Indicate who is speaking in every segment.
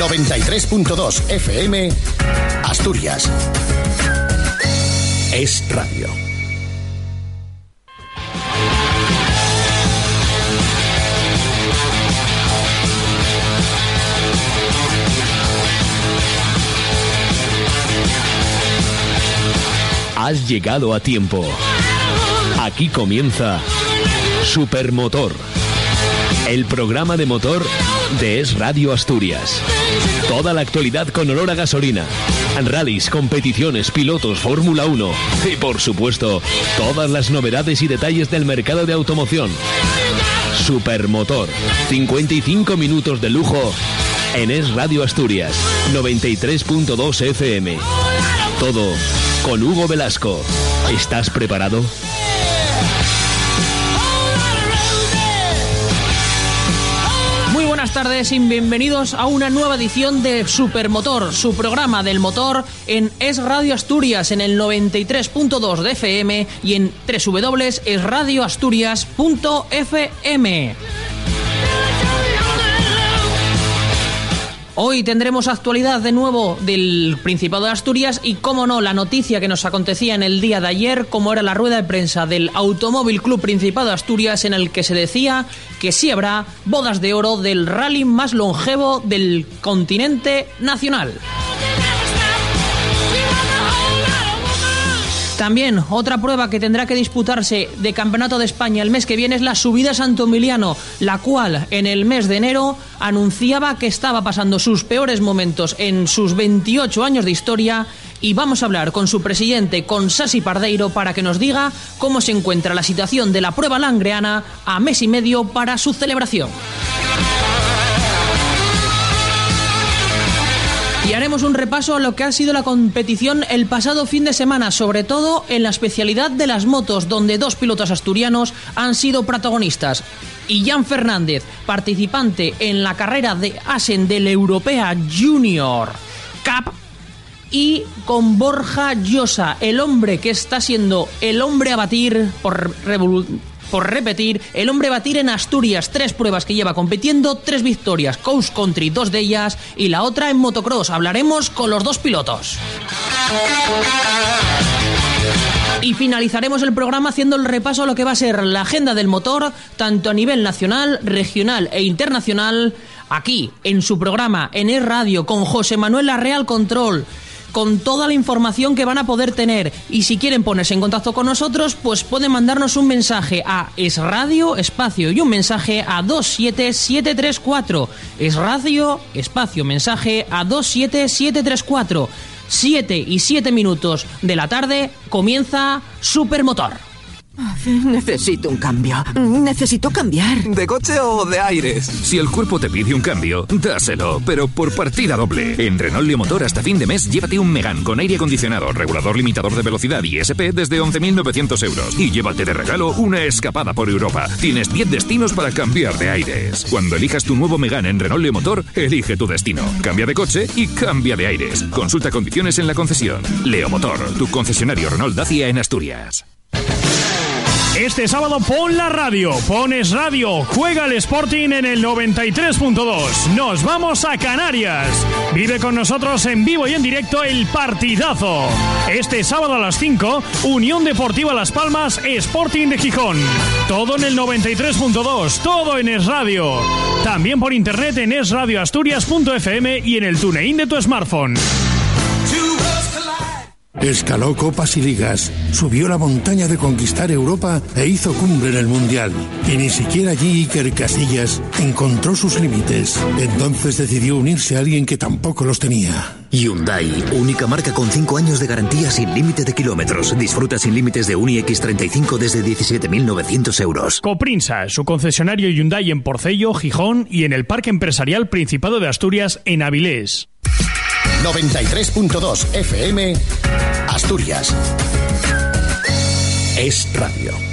Speaker 1: 93.2 FM, Asturias. Es radio.
Speaker 2: Has llegado a tiempo. Aquí comienza Supermotor, el programa de motor de Es Radio Asturias. Toda la actualidad con olor a gasolina. Rallys, competiciones, pilotos, Fórmula 1 y por supuesto todas las novedades y detalles del mercado de automoción. Supermotor, 55 minutos de lujo en Es Radio Asturias, 93.2 FM. Todo con Hugo Velasco. ¿Estás preparado?
Speaker 3: Y bienvenidos a una nueva edición de Supermotor, su programa del motor en Es Radio Asturias en el 93.2 de FM y en www.esradioasturias.fm. Hoy tendremos actualidad de nuevo del Principado de Asturias y, como no, la noticia que nos acontecía en el día de ayer, como era la rueda de prensa del Automóvil Club Principado de Asturias, en el que se decía que sí habrá bodas de oro del rally más longevo del continente nacional. También otra prueba que tendrá que disputarse de Campeonato de España el mes que viene es la subida a Santo Emiliano, la cual en el mes de enero anunciaba que estaba pasando sus peores momentos en sus 28 años de historia y vamos a hablar con su presidente, con Sasi Pardeiro, para que nos diga cómo se encuentra la situación de la prueba langreana a mes y medio para su celebración. Y haremos un repaso a lo que ha sido la competición el pasado fin de semana, sobre todo en la especialidad de las motos, donde dos pilotos asturianos han sido protagonistas. Y Jan Fernández, participante en la carrera de Asen del Europea Junior Cup, y con Borja Llosa, el hombre que está siendo el hombre a batir por por repetir, el hombre a batir en Asturias, tres pruebas que lleva compitiendo, tres victorias, Coast Country, dos de ellas, y la otra en motocross. Hablaremos con los dos pilotos. Y finalizaremos el programa haciendo el repaso a lo que va a ser la agenda del motor, tanto a nivel nacional, regional e internacional, aquí, en su programa, en el radio, con José Manuel Real Control con toda la información que van a poder tener. Y si quieren ponerse en contacto con nosotros, pues pueden mandarnos un mensaje a Es Radio Espacio y un mensaje a 27734. Es Radio Espacio, mensaje a 27734. 7 y 7 minutos de la tarde comienza Supermotor.
Speaker 4: Necesito un cambio. Necesito cambiar.
Speaker 5: ¿De coche o de aires?
Speaker 6: Si el cuerpo te pide un cambio, dáselo, pero por partida doble. En Renault Motor hasta fin de mes llévate un Megan con aire acondicionado, regulador limitador de velocidad y SP desde 11.900 euros. Y llévate de regalo una escapada por Europa. Tienes 10 destinos para cambiar de aires. Cuando elijas tu nuevo Megan en Renault Motor, elige tu destino. Cambia de coche y cambia de aires. Consulta condiciones en la concesión. Leomotor, tu concesionario Renault Dacia en Asturias.
Speaker 7: Este sábado pon la radio, pones radio, juega el Sporting en el 93.2. Nos vamos a Canarias. Vive con nosotros en vivo y en directo el partidazo. Este sábado a las 5, Unión Deportiva Las Palmas, Sporting de Gijón. Todo en el 93.2, todo en Es Radio. También por internet en esradioasturias.fm y en el TuneIn de tu smartphone.
Speaker 8: Escaló copas y ligas, subió la montaña de conquistar Europa e hizo cumbre en el Mundial. Y ni siquiera allí Iker Casillas encontró sus límites. Entonces decidió unirse a alguien que tampoco los tenía.
Speaker 9: Hyundai, única marca con 5 años de garantía sin límite de kilómetros. Disfruta sin límites de un iX35 desde 17.900 euros.
Speaker 7: Coprinsa, su concesionario Hyundai en Porcello, Gijón y en el Parque Empresarial Principado de Asturias en Avilés.
Speaker 1: 93.2 FM, Asturias. Es radio.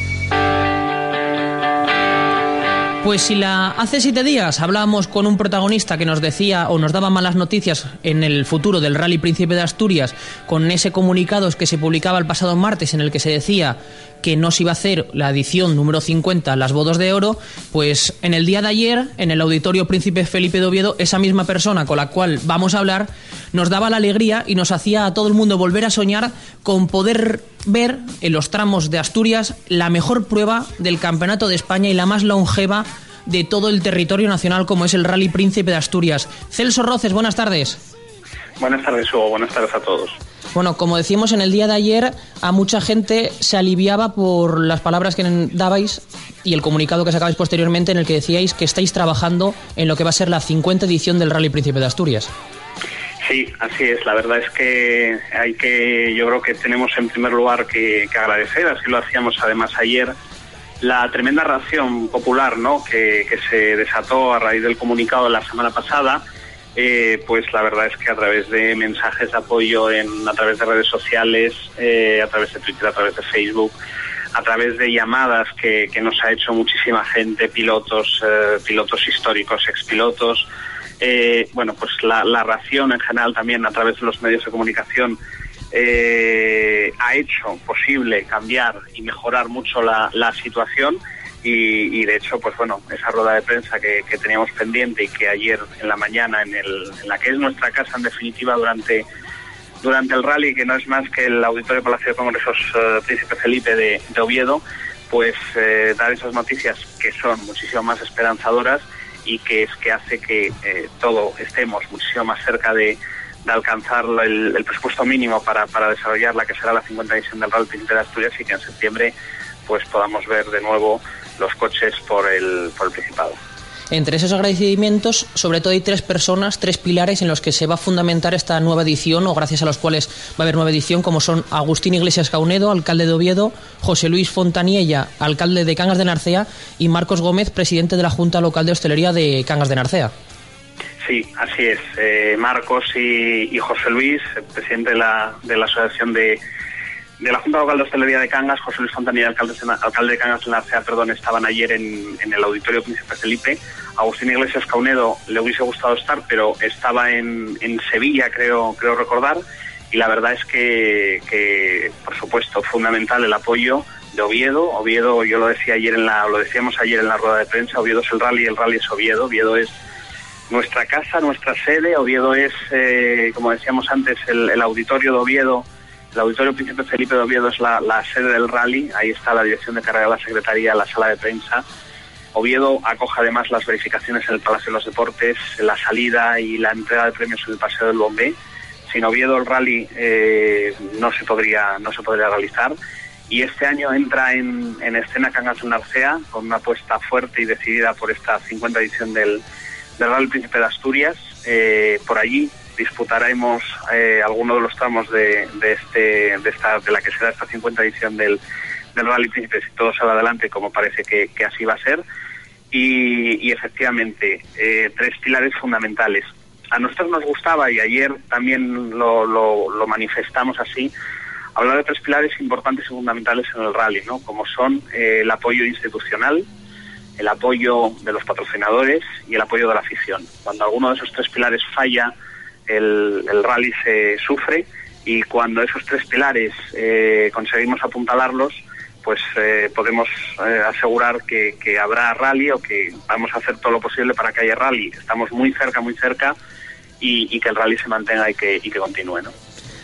Speaker 3: Pues si la hace siete días hablábamos con un protagonista que nos decía o nos daba malas noticias en el futuro del Rally Príncipe de Asturias, con ese comunicado que se publicaba el pasado martes en el que se decía que no se iba a hacer la edición número 50, las bodas de oro, pues en el día de ayer, en el Auditorio Príncipe Felipe de Oviedo, esa misma persona con la cual vamos a hablar nos daba la alegría y nos hacía a todo el mundo volver a soñar con poder ver en los tramos de Asturias la mejor prueba del Campeonato de España y la más longeva de todo el territorio nacional como es el Rally Príncipe de Asturias. Celso Roces, buenas tardes.
Speaker 5: Buenas tardes, Hugo. Buenas tardes a todos.
Speaker 3: Bueno, como decimos en el día de ayer, a mucha gente se aliviaba por las palabras que dabais y el comunicado que sacabais posteriormente en el que decíais que estáis trabajando en lo que va a ser la 50 edición del Rally Príncipe de Asturias.
Speaker 5: Sí, así es. La verdad es que hay que, yo creo que tenemos en primer lugar que, agradecer, así lo hacíamos además ayer, la tremenda reacción popular ¿no? que, que se desató a raíz del comunicado de la semana pasada eh, pues la verdad es que a través de mensajes de apoyo en, a través de redes sociales, eh, a través de Twitter, a través de Facebook, a través de llamadas que, nos ha hecho muchísima gente, pilotos, eh, pilotos históricos, expilotos, bueno, pues la, la ración en general también a través de los medios de comunicación ha hecho posible cambiar y mejorar mucho la, la situación. Y, de hecho, pues bueno, esa rueda de prensa que, teníamos pendiente y que ayer en la mañana, en, el, en la que es nuestra casa en definitiva durante durante el rally, que no es más que el Auditorio Palacio de Congresos uh, Príncipe Felipe de, Oviedo, pues eh, dar esas noticias que son muchísimo más esperanzadoras y que es que hace que eh, todo estemos muchísimo más cerca de, alcanzar el, presupuesto mínimo para, para desarrollar la que será la 50 edición del Rally de Asturias y que en septiembre pues podamos ver de nuevo los coches por el, por el Principado.
Speaker 3: Entre esos agradecimientos, sobre todo hay tres personas, tres pilares en los que se va a fundamentar esta nueva edición o gracias a los cuales va a haber nueva edición, como son Agustín Iglesias Caunedo, alcalde de Oviedo, José Luis Fontaniella, alcalde de Cangas de Narcea y Marcos Gómez, presidente de la Junta Local de Hostelería de Cangas de Narcea.
Speaker 5: Sí, así es. Eh, Marcos y, José Luis, presidente de la, de la Asociación de de la Junta Local de Hostelería de Cangas, José Luis Fontanilla, alcalde, alcalde de Cangas en la CEA, perdón, estaban ayer en, el Auditorio Príncipe Felipe. Agustín Iglesias Caunedo le hubiese gustado estar, pero estaba en, Sevilla, creo, creo recordar, y la verdad es que, por supuesto, fundamental el apoyo de Oviedo. Oviedo, yo lo decía ayer en la, lo decíamos ayer en la rueda de prensa, Oviedo es el rally, el rally es Oviedo, Oviedo es nuestra casa, nuestra sede, Oviedo es, eh, como decíamos antes, el auditorio de Oviedo el Auditorio Príncipe Felipe de Oviedo es la, sede del rally, ahí está la dirección de carrera de la Secretaría, la sala de prensa. Oviedo acoge además las verificaciones en el Palacio de los Deportes, la salida y la entrega de premios en el Paseo del Bombé. Sin Oviedo el rally eh, no se podría no se podría realizar y este año entra en, escena Cangas Narcea con una apuesta fuerte y decidida por esta 50 edición del, del Rally Príncipe de Asturias. Eh, por allí disputaremos eh, algunos de los tramos de, de, este, de, esta, de la que será esta 50 edición del, del Rally Príncipe, si todo sale adelante, como parece que, así va a ser. Y, efectivamente, eh, tres pilares fundamentales. A nosotros nos gustaba, y ayer también lo, lo, manifestamos así, hablar de tres pilares importantes y fundamentales en el rally, ¿no? como son eh, el apoyo institucional, el apoyo de los patrocinadores y el apoyo de la afición. Cuando alguno de esos tres pilares falla, el, rally se sufre y cuando esos tres pilares eh, conseguimos apuntalarlos, pues eh, podemos eh, asegurar que, habrá rally o que vamos a hacer todo lo posible para que haya rally. Estamos muy cerca, muy cerca y, que el rally se mantenga y que, y que continúe. ¿no?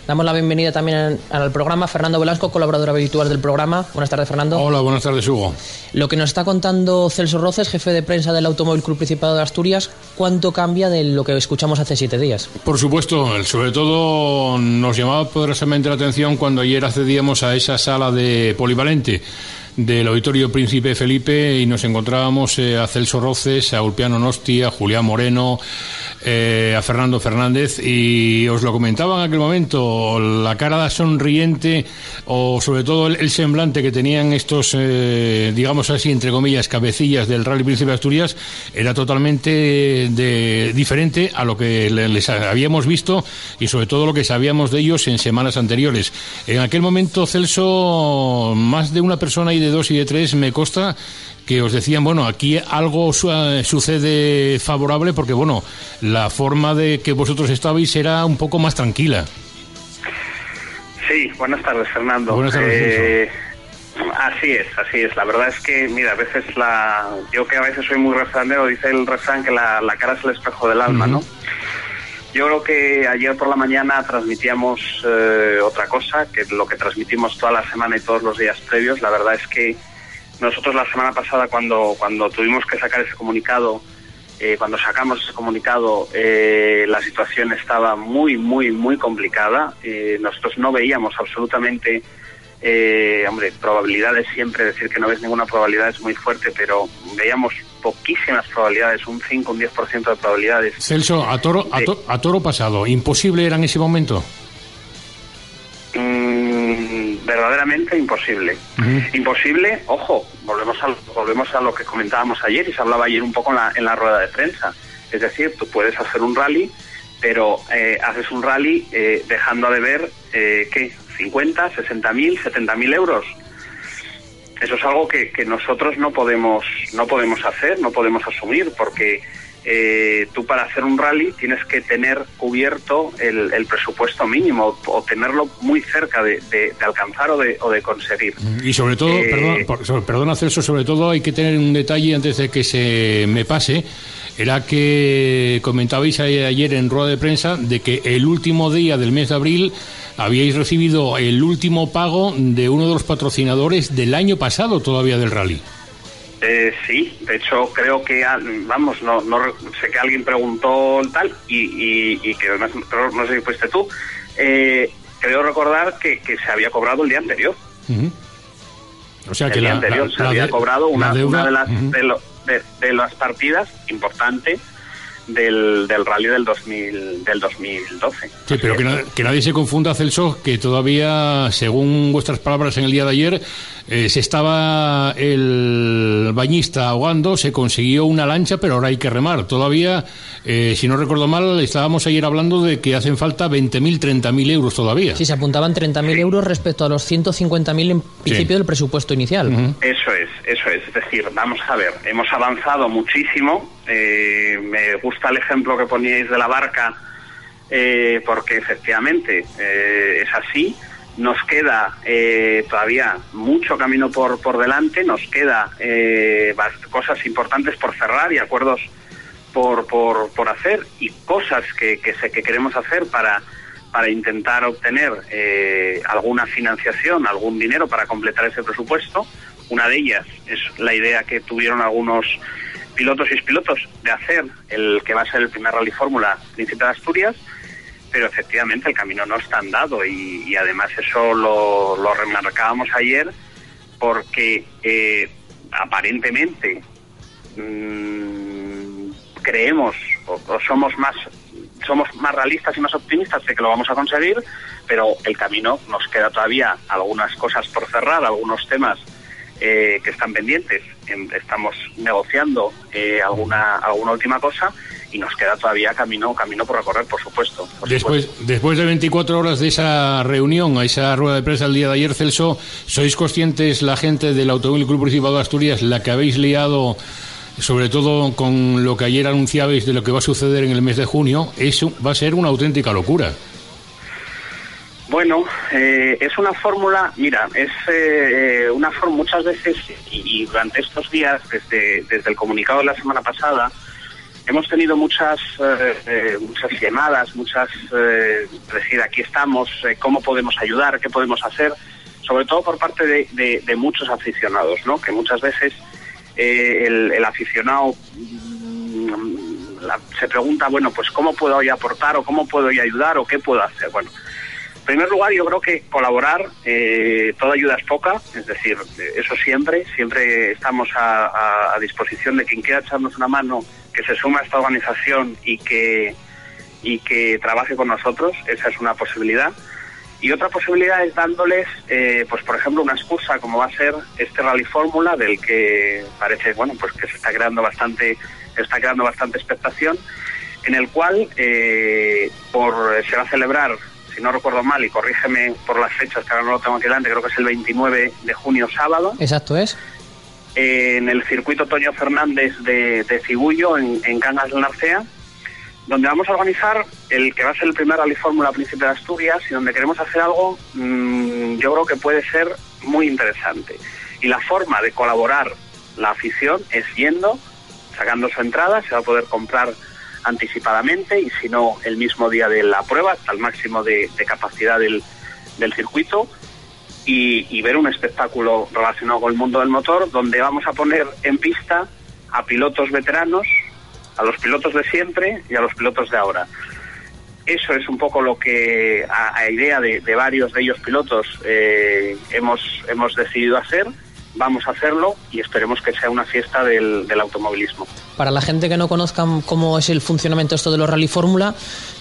Speaker 3: Damos la bienvenida también al programa Fernando Velasco, colaborador habitual del programa. Buenas tardes, Fernando.
Speaker 10: Hola, buenas tardes, Hugo.
Speaker 3: Lo que nos está contando Celso Roces, jefe de prensa del Automóvil Club Principado de Asturias, ¿cuánto cambia de lo que escuchamos hace siete días?
Speaker 10: Por supuesto, sobre todo nos llamaba poderosamente la atención cuando ayer accedíamos a esa sala de polivalente del Auditorio Príncipe Felipe y nos encontrábamos eh, a Celso Roces, a Ulpiano Nosti, a Julián Moreno, eh, a Fernando Fernández y os lo comentaba en aquel momento, la cara sonriente o sobre todo el, semblante que tenían estos, eh, digamos así, entre comillas, cabecillas del Rally Príncipe de Asturias era totalmente de, diferente a lo que les habíamos visto y sobre todo lo que sabíamos de ellos en semanas anteriores. En aquel momento, Celso, más de una persona y de dos y de tres me consta que os decían, bueno, aquí algo eh, sucede favorable porque, bueno, la forma de que vosotros estabais era un poco más tranquila.
Speaker 5: Sí, buenas tardes, Fernando.
Speaker 10: Buenas tardes.
Speaker 5: Eh, así es, así es. La verdad es que, mira, a veces la... Yo que a veces soy muy refranero, dice el refrán que la, la cara es el espejo del alma, ¿no? Yo creo que ayer por la mañana transmitíamos eh, otra cosa, que lo que transmitimos toda la semana y todos los días previos. La verdad es que nosotros la semana pasada, cuando, cuando tuvimos que sacar ese comunicado, eh, cuando sacamos ese comunicado, eh, la situación estaba muy, muy, muy complicada. nosotros no veíamos absolutamente, hombre, probabilidades siempre, decir que no ves ninguna probabilidad es muy fuerte, pero veíamos poquísimas probabilidades, un 5, un 10% de probabilidades.
Speaker 10: Celso, a toro, a, toro pasado, ¿imposible era en ese momento?
Speaker 5: Imposible. Imposible, ojo, volvemos a, volvemos a lo que comentábamos ayer y se hablaba ayer un poco en la, en la rueda de prensa. Es decir, tú puedes hacer un rally, pero eh, haces un rally eh, dejando de ver, eh, ¿qué? 50, 60 mil, 70 mil euros eso es algo que, nosotros no podemos, no podemos hacer, no podemos asumir, porque eh, tú para hacer un rally tienes que tener cubierto el, presupuesto mínimo o tenerlo muy cerca de, alcanzar o de, o de, conseguir.
Speaker 10: Y sobre todo, eh, perdón, perdón, Celso, sobre todo hay que tener un detalle antes de que se me pase, era que comentabais ayer en rueda de prensa de que el último día del mes de abril habíais recibido el último pago de uno de los patrocinadores del año pasado todavía del rally.
Speaker 5: Eh, sí, de hecho creo que, ah, vamos, no, no sé que alguien preguntó tal y, y, que no, no, sé si fuiste tú. Eh, creo recordar que, que, se había cobrado el día anterior.
Speaker 10: O sea que
Speaker 5: el
Speaker 10: día
Speaker 5: anterior se había cobrado una, una de, las, de, de, las partidas importantes del, del rally del, 2000, del 2012.
Speaker 10: Sí, pero que, nadie se confunda, Celso, que todavía, según vuestras palabras en el día de ayer, eh, se estaba el bañista ahogando, se consiguió una lancha, pero ahora hay que remar. Todavía, eh, si no recuerdo mal, estábamos ayer hablando de que hacen falta 20.000, 30.000 euros todavía.
Speaker 3: Sí, se apuntaban 30.000 euros respecto a los 150.000 en principio del presupuesto inicial.
Speaker 5: Eso es, eso es. Es decir, vamos a ver, hemos avanzado muchísimo. Eh, me gusta el ejemplo que poníais de la barca, porque efectivamente es así nos queda eh, todavía mucho camino por, por delante, nos queda eh, cosas importantes por cerrar y acuerdos por, por, por hacer y cosas que, que, sé que queremos hacer para, para intentar obtener eh, alguna financiación, algún dinero para completar ese presupuesto. Una de ellas es la idea que tuvieron algunos pilotos y pilotos de hacer el que va a ser el primer Rally Fórmula Príncipe de Asturias pero efectivamente el camino no está andado y, además eso lo, remarcábamos ayer porque eh, aparentemente mm, creemos o, somos más somos más realistas y más optimistas de que lo vamos a conseguir, pero el camino nos queda todavía algunas cosas por cerrar, algunos temas eh, que están pendientes. estamos negociando eh, alguna alguna última cosa y nos queda todavía camino camino por recorrer, por supuesto.
Speaker 10: después, después de 24 horas de esa reunión, a esa rueda de prensa el día de ayer, Celso, ¿sois conscientes la gente del Automóvil Club Principado de Asturias, la que habéis liado, sobre todo con lo que ayer anunciabais de lo que va a suceder en el mes de junio? Eso va a ser una auténtica locura.
Speaker 5: Bueno, eh, es una fórmula, mira, es eh, una fórmula muchas veces y, durante estos días, desde, desde el comunicado de la semana pasada, hemos tenido muchas eh, eh, muchas llamadas, muchas eh, decir aquí estamos, eh, cómo podemos ayudar, qué podemos hacer, sobre todo por parte de, muchos aficionados, ¿no? Que muchas veces el, aficionado mm, se pregunta, bueno, pues cómo puedo yo aportar o cómo puedo yo ayudar o qué puedo hacer. Bueno, en primer lugar, yo creo que colaborar, toda ayuda es poca, es decir, eso siempre, siempre estamos a, a disposición de quien quiera echarnos una mano que se suma a esta organización y que, y que trabaje con nosotros, esa es una posibilidad. Y otra posibilidad es dándoles, eh, pues por ejemplo, una excusa como va a ser este Rally Fórmula, del que parece, bueno, pues que se está creando bastante, está creando bastante expectación, en el cual eh, por, se va a celebrar, si no recuerdo mal, y corrígeme por las fechas, que ahora no lo tengo aquí delante, creo que es el 29 de junio sábado.
Speaker 3: Exacto es
Speaker 5: en el circuito Toño Fernández de, de Cigullo, en, en Cangas del Narcea, donde vamos a organizar el que va a ser el primer Rally Fórmula Príncipe de Asturias y donde queremos hacer algo, mmm, yo creo que puede ser muy interesante. Y la forma de colaborar la afición es yendo, sacando su entrada, se va a poder comprar anticipadamente y si no el mismo día de la prueba hasta el máximo de, capacidad del, del circuito y, ver un espectáculo relacionado con el mundo del motor donde vamos a poner en pista a pilotos veteranos, a los pilotos de siempre y a los pilotos de ahora. Eso es un poco lo que a, a idea de, de, varios de ellos pilotos eh, hemos, hemos decidido hacer vamos a hacerlo y esperemos que sea una fiesta del, del, automovilismo.
Speaker 3: Para la gente que no conozca cómo es el funcionamiento esto de los rally fórmula,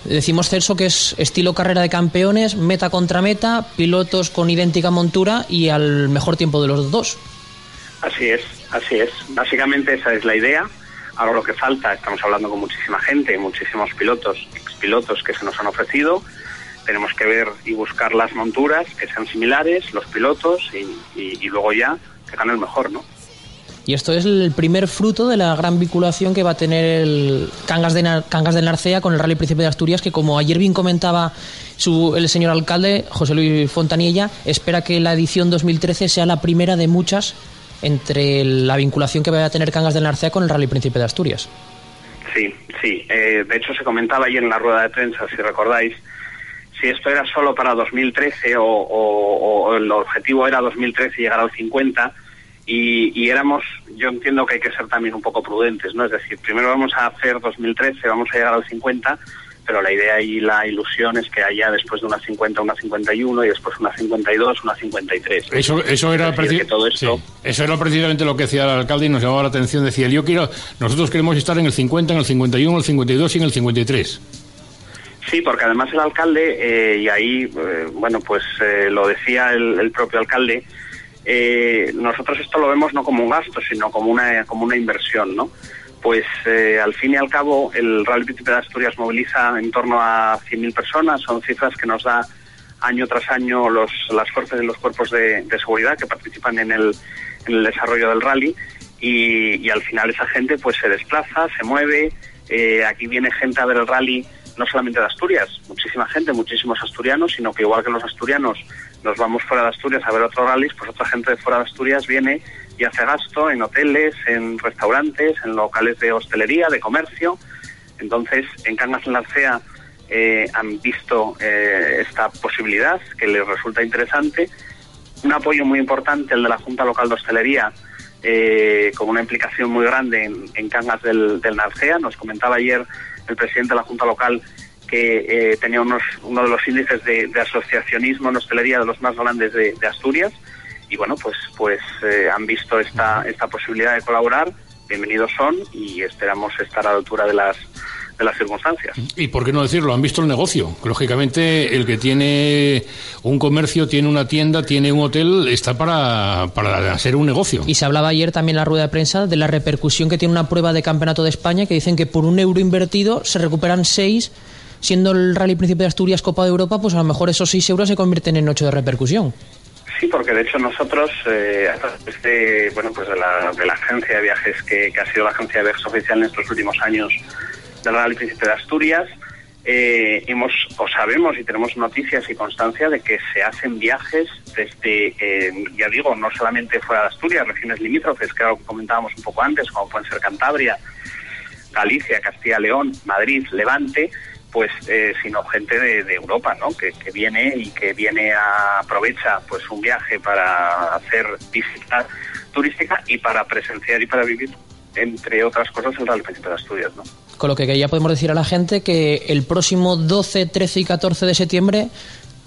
Speaker 3: decimos Celso que es estilo carrera de campeones, meta contra meta, pilotos con idéntica montura y al mejor tiempo de los dos.
Speaker 5: Así es, así es. Básicamente esa es la idea. Ahora lo que falta, estamos hablando con muchísima gente, muchísimos pilotos, expilotos que se nos han ofrecido. Tenemos que ver y buscar las monturas que sean similares, los pilotos y, y, y luego ya que gane el mejor, ¿no?
Speaker 3: Y esto es el primer fruto de la gran vinculación que va a tener el Cangas de, Nar Cangas del Narcea con el Rally Príncipe de Asturias, que como ayer bien comentaba su, el señor alcalde, José Luis Fontanilla, espera que la edición 2013 sea la primera de muchas entre la vinculación que va a tener Cangas del Narcea con el Rally Príncipe de Asturias.
Speaker 5: Sí, sí. Eh, de hecho, se comentaba ayer en la rueda de prensa, si recordáis, si esto era solo para 2013 o, o, o el objetivo era 2013 llegar al 50 y, y, éramos, yo entiendo que hay que ser también un poco prudentes, ¿no? Es decir, primero vamos a hacer 2013, vamos a llegar al 50, pero la idea y la ilusión es que haya después de una 50, una 51 y después una 52, una 53.
Speaker 10: Eso, eso era
Speaker 5: todo esto...
Speaker 10: sí, eso era precisamente lo que decía el alcalde y nos llamaba la atención. Decía, yo quiero, nosotros queremos estar en el 50, en el 51, en el 52 y en el 53.
Speaker 5: Sí, porque además el alcalde, eh, y ahí, eh, bueno, pues eh, lo decía el, el propio alcalde, nosotros esto lo vemos no como un gasto, sino como una, como una inversión, ¿no? Pues al fin y al cabo el Rally Príncipe de Asturias moviliza en torno a 100.000 personas, son cifras que nos da año tras año los, las fuerzas y los cuerpos de, de seguridad que participan en el, en el desarrollo del rally y, y, al final esa gente pues se desplaza, se mueve, aquí viene gente a ver el rally no solamente de Asturias, muchísima gente, muchísimos asturianos, sino que igual que los asturianos nos vamos fuera de Asturias a ver otros rallies, pues otra gente de fuera de Asturias viene y hace gasto en hoteles, en restaurantes, en locales de hostelería, de comercio. Entonces, en Cangas en la eh, han visto eh, esta posibilidad que les resulta interesante. Un apoyo muy importante, el de la Junta Local de Hostelería, eh, con una implicación muy grande en, en Cangas del, del Narcea. Nos comentaba ayer el presidente de la Junta Local que eh, tenía unos, uno de los índices de, de, asociacionismo en hostelería de los más grandes de, de Asturias. Y bueno, pues, pues eh, han visto esta, esta posibilidad de colaborar, bienvenidos son y esperamos estar a la altura de las, de las circunstancias.
Speaker 10: Y por qué no decirlo, han visto el negocio. Lógicamente, el que tiene un comercio, tiene una tienda, tiene un hotel, está para, para hacer un negocio.
Speaker 3: Y se hablaba ayer también en la rueda de prensa de la repercusión que tiene una prueba de campeonato de España, que dicen que por un euro invertido se recuperan seis siendo el Rally Príncipe de Asturias Copa de Europa, pues a lo mejor esos 6 euros se convierten en 8 de repercusión.
Speaker 5: Sí, porque de hecho nosotros, eh, a través de, bueno, pues de la, de la agencia de viajes que, que, ha sido la agencia de viajes oficial en estos últimos años del Rally Príncipe de Asturias, eh, hemos o sabemos y tenemos noticias y constancia de que se hacen viajes desde, eh, ya digo, no solamente fuera de Asturias, regiones limítrofes, que comentábamos un poco antes, como pueden ser Cantabria, Galicia, Castilla, León, Madrid, Levante, pues eh, sino gente de, Europa, ¿no? Que, que, viene y que viene a aprovecha pues un viaje para hacer visita turística y para presenciar y para vivir entre otras cosas el Real de Asturias, ¿no?
Speaker 3: Con lo que ya podemos decir a la gente que el próximo 12, 13 y 14 de septiembre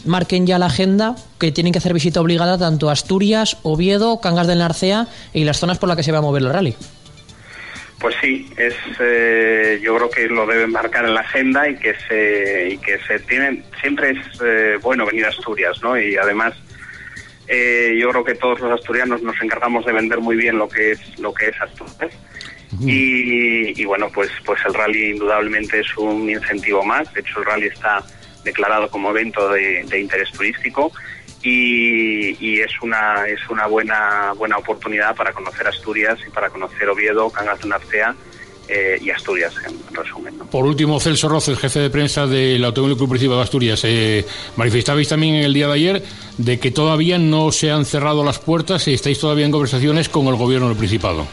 Speaker 3: marquen ya la agenda que tienen que hacer visita obligada tanto a Asturias, Oviedo, Cangas del Narcea y las zonas por las que se va a mover el rally.
Speaker 5: Pues sí, es, eh, yo creo que lo deben marcar en la agenda y que se, y que se tienen, siempre es eh, bueno venir a Asturias, ¿no? Y además, eh, yo creo que todos los asturianos nos encargamos de vender muy bien lo que es, lo que es Asturias. Y, y, bueno, pues, pues el rally indudablemente es un incentivo más. De hecho, el rally está declarado como evento de, de interés turístico y, es una es una buena buena oportunidad para conocer Asturias y para conocer Oviedo, Cangas de Narcea eh, y Asturias, en, resumen.
Speaker 10: Por último, Celso Roces, jefe de prensa del Automóvil Club Principado de Asturias. Eh, manifestabais también en el día de ayer de que todavía no se han cerrado las puertas y estáis todavía en conversaciones con el gobierno del Principado.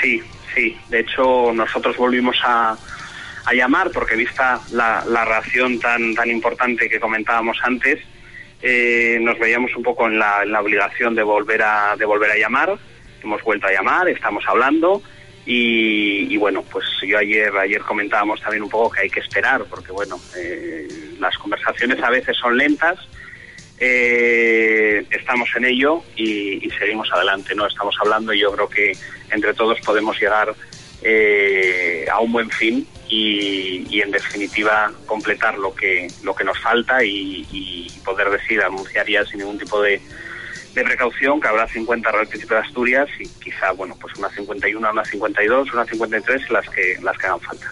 Speaker 5: Sí, sí. De hecho, nosotros volvimos a, a llamar porque vista la, la reacción tan, tan importante que comentábamos antes, eh, nos veíamos un poco en la, en la obligación de volver a de volver a llamar. Hemos vuelto a llamar, estamos hablando y, bueno, pues yo ayer ayer comentábamos también un poco que hay que esperar porque bueno, eh, las conversaciones a veces son lentas. Eh, estamos en ello y, seguimos adelante, no estamos hablando y yo creo que entre todos podemos llegar a un buen fin y, en definitiva completar lo que lo que nos falta y, poder decir, anunciar ya sin ningún tipo de, precaución que habrá 50 Real Príncipe de Asturias y quizá, bueno, pues una 51, una 52, una 53 las que, las que hagan falta.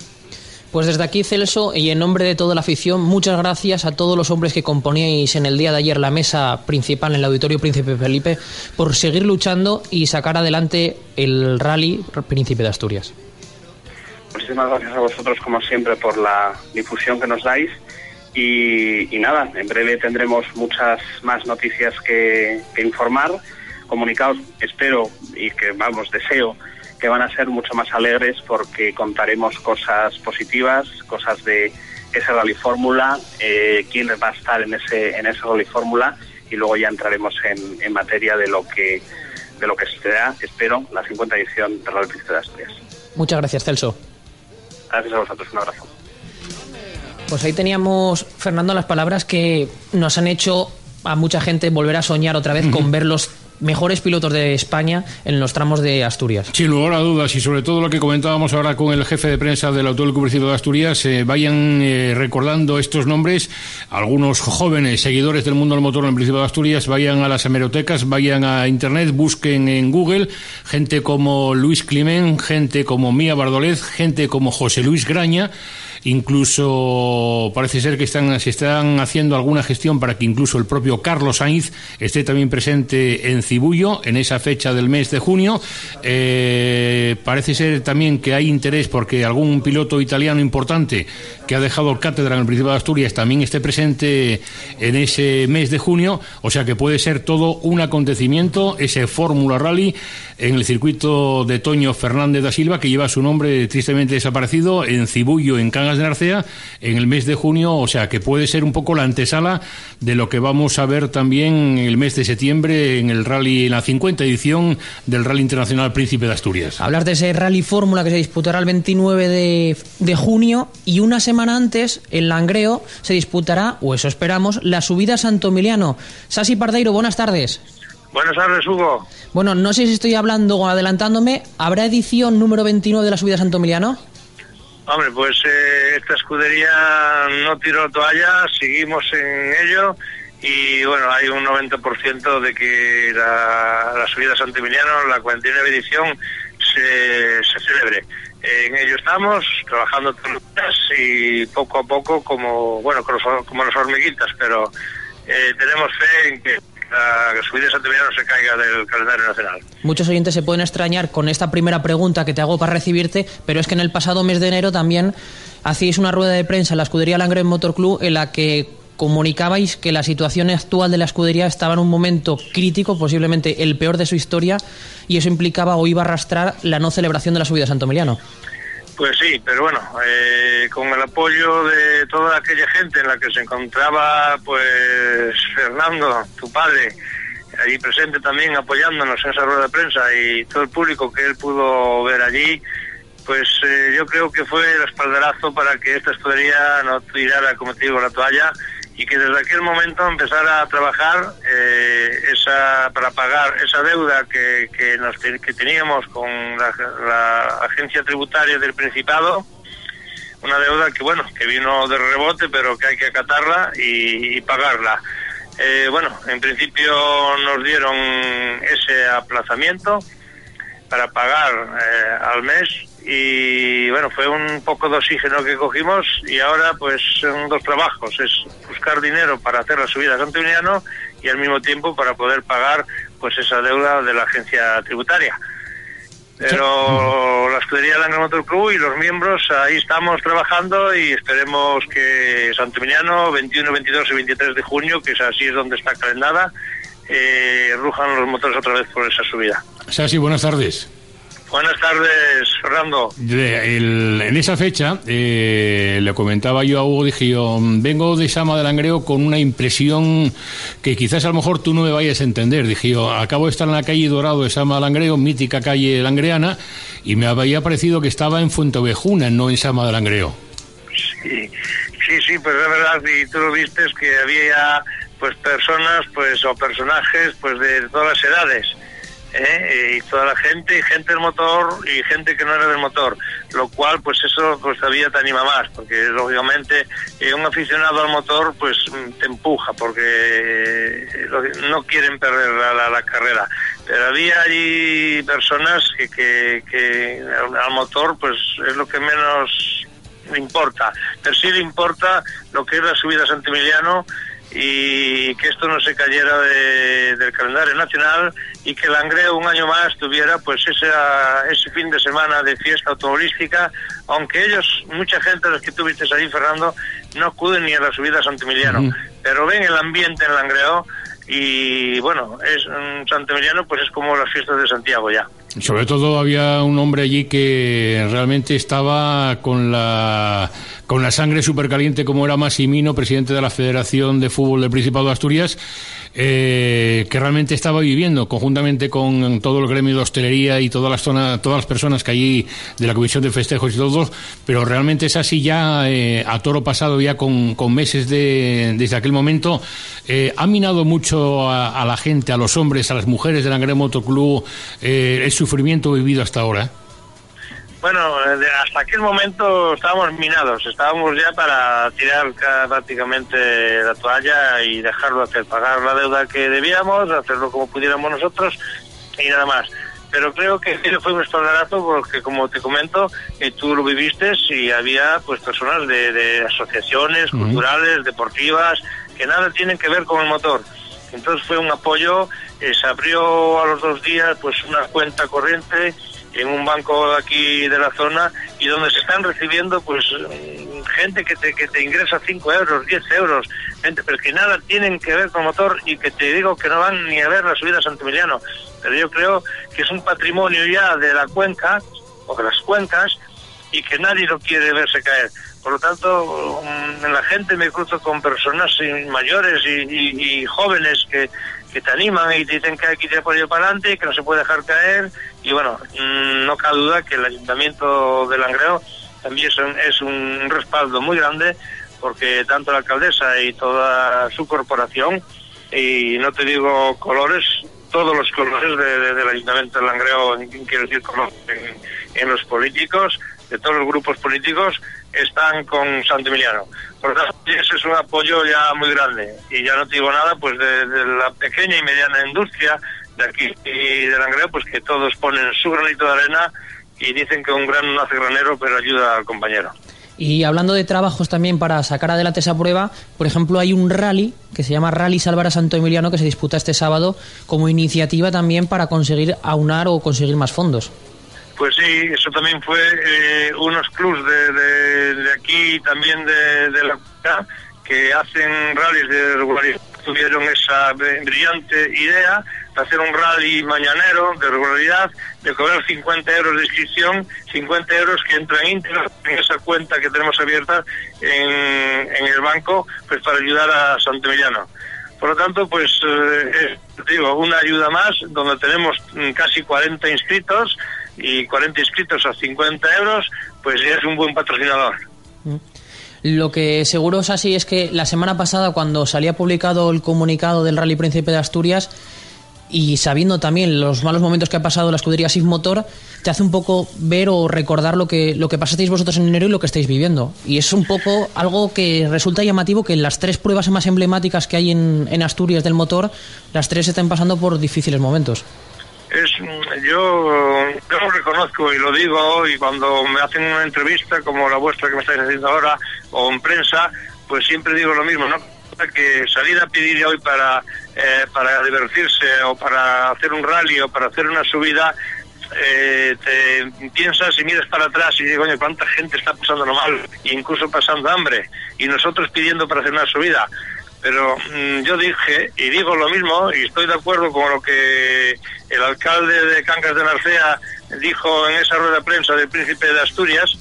Speaker 3: Pues desde aquí, Celso, y en nombre de toda la afición, muchas gracias a todos los hombres que componíais en el día de ayer la mesa principal en el Auditorio Príncipe Felipe por seguir luchando y sacar adelante el Rally Príncipe de Asturias.
Speaker 5: Muchísimas gracias a vosotros, como siempre, por la difusión que nos dais. Y, nada, en breve tendremos muchas más noticias que, informar. Comunicados, espero y que, vamos, deseo que van a ser mucho más alegres porque contaremos cosas positivas, cosas de esa Rally Fórmula, eh, quién va a estar en ese en esa Rally Fórmula y luego ya entraremos en, en materia de lo que de lo que será, espero, la 50 edición de Rally Príncipe de Asturias.
Speaker 3: Muchas gracias, Celso.
Speaker 5: Gracias a vosotros, un abrazo.
Speaker 3: Pues ahí teníamos, Fernando, las palabras que nos han hecho a mucha gente volver a soñar otra vez con verlos mejores pilotos de España en los tramos de Asturias.
Speaker 10: Sin lugar a dudas, y sobre todo lo que comentábamos ahora con el jefe de prensa del Autódromo de Asturias, eh, vayan eh, recordando estos nombres, algunos jóvenes seguidores del mundo del motor en el Principado de Asturias, vayan a las hemerotecas, vayan a Internet, busquen en Google gente como Luis Climent, gente como Mía Bardolez, gente como José Luis Graña, Incluso parece ser que están, se están haciendo alguna gestión para que incluso el propio Carlos Sainz esté también presente en Cibullo en esa fecha del mes de junio. Eh, parece ser también que hay interés porque algún piloto italiano importante que ha dejado cátedra en el Principado de Asturias también esté presente en ese mes de junio. O sea que puede ser todo un acontecimiento ese Fórmula Rally en el circuito de Toño Fernández da Silva que lleva su nombre tristemente desaparecido en Cibullo, en Can de Narcea en el mes de junio, o sea que puede ser un poco la antesala de lo que vamos a ver también en el mes de septiembre en el rally, en la 50 edición del Rally Internacional Príncipe de Asturias.
Speaker 3: Hablar de ese rally fórmula que se disputará el 29 de, de junio y una semana antes en Langreo se disputará, o eso esperamos, la subida a Santo Emiliano. Sasi Pardeiro, buenas tardes.
Speaker 11: Buenas tardes, Hugo.
Speaker 3: Bueno, no sé si estoy hablando o adelantándome. ¿Habrá edición número 29 de la subida a Santo Emiliano?
Speaker 11: Hombre, pues eh, esta escudería no tiró toalla, seguimos en ello y bueno, hay un 90% de que la, subida a Santimiliano, la 49 edición, se, se celebre. En ello estamos, trabajando todos los días y poco a poco como, bueno, como las hormiguitas, pero eh, tenemos fe en que la subida de no se caiga del calendario nacional.
Speaker 3: Muchos oyentes se pueden extrañar con esta primera pregunta que te hago para recibirte, pero es que en el pasado mes de enero también hacíais una rueda de prensa en la escudería Langren Motor Club en la que comunicabais que la situación actual de la escudería estaba en un momento crítico, posiblemente el peor de su historia, y eso implicaba o iba a arrastrar la no celebración de la subida de Santo Emiliano.
Speaker 11: Pues sí, pero bueno, eh, con el apoyo de toda aquella gente en la que se encontraba, pues Fernando, tu padre, ahí presente también apoyándonos en esa rueda de prensa y todo el público que él pudo ver allí, pues eh, yo creo que fue el espaldarazo para que esta escudería no tirara, como te digo, la toalla y que desde aquel momento empezara a trabajar eh, esa para pagar esa deuda que, que, nos, que teníamos con la, agencia tributaria del Principado, una deuda que bueno que vino de rebote pero que hay que acatarla y, pagarla. Eh, bueno, en principio nos dieron ese aplazamiento para pagar eh, al mes y bueno, fue un poco de oxígeno que cogimos y ahora pues son dos trabajos, es buscar dinero para hacer la subida a Santo y al mismo tiempo para poder pagar pues esa deuda de la agencia tributaria. Pero la escudería Langra Motor Club y los miembros ahí estamos trabajando y esperemos que Santomiliano 21, 22 y 23 de junio, que es así es donde está calendada, eh, rujan los motores otra vez por esa subida.
Speaker 10: Sasi, buenas tardes.
Speaker 11: Buenas tardes, Fernando.
Speaker 10: en esa fecha, eh, le comentaba yo a Hugo, dije yo, vengo de Sama de Langreo con una impresión que quizás a lo mejor tú no me vayas a entender. Dije yo, acabo de estar en la calle Dorado de Sama de Langreo, mítica calle langreana, y me había parecido que estaba en Fuentovejuna, no en Sama de Langreo.
Speaker 11: Sí, sí, sí, pues es verdad, y tú lo viste, que había pues personas pues o personajes pues de todas las edades ¿eh? y toda la gente y gente del motor y gente que no era del motor. Lo cual pues eso pues todavía te anima más porque lógicamente eh, un aficionado al motor pues te empuja porque eh, no quieren perder la, la, carrera. Pero había allí personas que, que, al motor pues es lo que menos importa. Pero sí le importa lo que es la subida a Santimiliano y que esto no se cayera del calendario nacional y que Langreo un año más tuviera pues ese, ese fin de semana de fiesta automovilística, aunque ellos, mucha gente de los que tuviste ahí, Fernando, no acuden ni a la subida a Santimiliano, pero ven el ambiente en Langreo y bueno, es un Santimiliano pues es como las fiestas de Santiago ya.
Speaker 10: Sobre todo había un hombre allí que realmente estaba con la con la sangre súper caliente como era Massimino, presidente de la Federación de Fútbol del Principado de Asturias, eh, que realmente estaba viviendo conjuntamente con todo el gremio de hostelería y todas las zonas, todas las personas que allí de la Comisión de Festejos y todos, pero realmente es así ya eh, a toro pasado ya con, meses de, desde aquel momento, eh, ha minado mucho a, la gente, a los hombres, a las mujeres del Angre Motoclub, el sufrimiento vivido hasta ahora.
Speaker 11: Bueno, hasta aquel momento estábamos minados, estábamos ya para tirar prácticamente la toalla y dejarlo hacer, pagar la deuda que debíamos, hacerlo como pudiéramos nosotros y nada más. Pero creo que fue un espaldarazo porque, como te comento, eh, tú lo viviste y había pues personas de, asociaciones culturales, deportivas, que nada tienen que ver con el motor. Entonces fue un apoyo, eh, se abrió a los dos días pues una cuenta corriente en un banco aquí de la zona y donde se están recibiendo pues gente que te, que te ingresa 5 euros, 10 euros, gente, pero que nada tienen que ver con motor y que te digo que no van ni a ver la subida a Santimiliano. Pero yo creo que es un patrimonio ya de la cuenca o de las cuencas y que nadie lo quiere verse caer. Por lo tanto, mm, en la gente me cruzo con personas mayores y jóvenes que, que te animan y te dicen que hay que ir por ello para adelante, que no se puede dejar caer. Y bueno, mm, no cabe duda que el Ayuntamiento de Langreo también es un, es un respaldo muy grande porque tanto la alcaldesa y toda su corporación, y no te digo colores, todos los colores del Ayuntamiento de Langreo, quiero decir colores en, los políticos, de todos los grupos políticos, están con Santo Emiliano. Por lo tanto, ese es un apoyo ya muy grande. Y ya no te digo nada, pues de, la pequeña y mediana industria de aquí y de Langreo, pues que todos ponen su granito de arena y dicen que un gran no hace granero, pero ayuda al compañero.
Speaker 3: Y hablando de trabajos también para sacar adelante esa prueba, por ejemplo, hay un rally que se llama Rally Salvar a Santo Emiliano que se disputa este sábado como iniciativa también para conseguir aunar o conseguir más fondos.
Speaker 11: Pues sí, eso también fue eh, unos clubs de, de, aquí también de, la que hacen rallies de regularidad. Tuvieron esa brillante idea de hacer un rally mañanero de regularidad, de cobrar 50 euros de inscripción, 50 euros que entran íntegros en esa cuenta que tenemos abierta en, en el banco pues para ayudar a Santemillano. Por lo tanto, pues eh, digo, una ayuda más, donde tenemos mm, casi 40 inscritos, y 40 inscritos a 50 euros, pues ya es un buen patrocinador.
Speaker 3: Lo que seguro es así es que la semana pasada, cuando salía publicado el comunicado del Rally Príncipe de Asturias, y sabiendo también los malos momentos que ha pasado la escudería Sig Motor, te hace un poco ver o recordar lo que, lo que pasasteis vosotros en enero y lo que estáis viviendo. Y es un poco algo que resulta llamativo que las tres pruebas más emblemáticas que hay en, en Asturias del motor, las tres están pasando por difíciles momentos
Speaker 11: es yo, lo reconozco y lo digo y cuando me hacen una entrevista como la vuestra que me estáis haciendo ahora o en prensa pues siempre digo lo mismo no que salir a pedir hoy para, eh, para divertirse o para hacer un rally o para hacer una subida, eh, te piensas y miras para atrás y digo, oye, cuánta gente está pasando mal, incluso pasando hambre, y nosotros pidiendo para hacer una subida. Pero mm, yo dije, y digo lo mismo, y estoy de acuerdo con lo que el alcalde de Cangas de Narcea dijo en esa rueda de prensa del Príncipe de Asturias,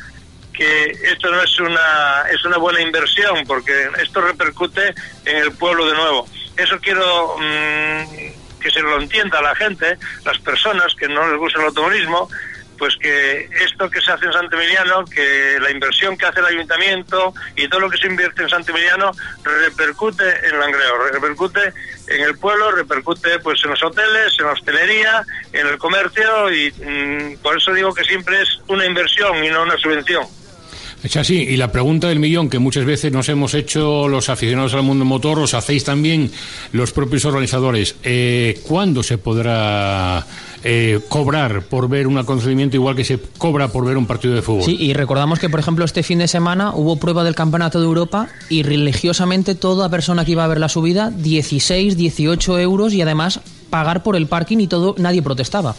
Speaker 11: que esto no es una, es una buena inversión, porque esto repercute en el pueblo de nuevo. Eso quiero mm, que se lo entienda la gente, las personas que no les gusta el automovilismo, pues que esto que se hace en Santemiliano, que la inversión que hace el ayuntamiento y todo lo que se invierte en Santemiliano repercute en Langreo, repercute en el pueblo, repercute pues en los hoteles, en la hostelería, en el comercio y mm, por eso digo que siempre es una inversión y no una subvención.
Speaker 10: Es así, y la pregunta del millón que muchas veces nos hemos hecho los aficionados al mundo motor, os hacéis también los propios organizadores. Eh, ¿Cuándo se podrá eh, cobrar por ver un acontecimiento igual que se cobra por ver un partido de fútbol?
Speaker 3: Sí, y recordamos que, por ejemplo, este fin de semana hubo prueba del Campeonato de Europa y religiosamente toda persona que iba a ver la subida, 16, 18 euros y además pagar por el parking y todo, nadie protestaba.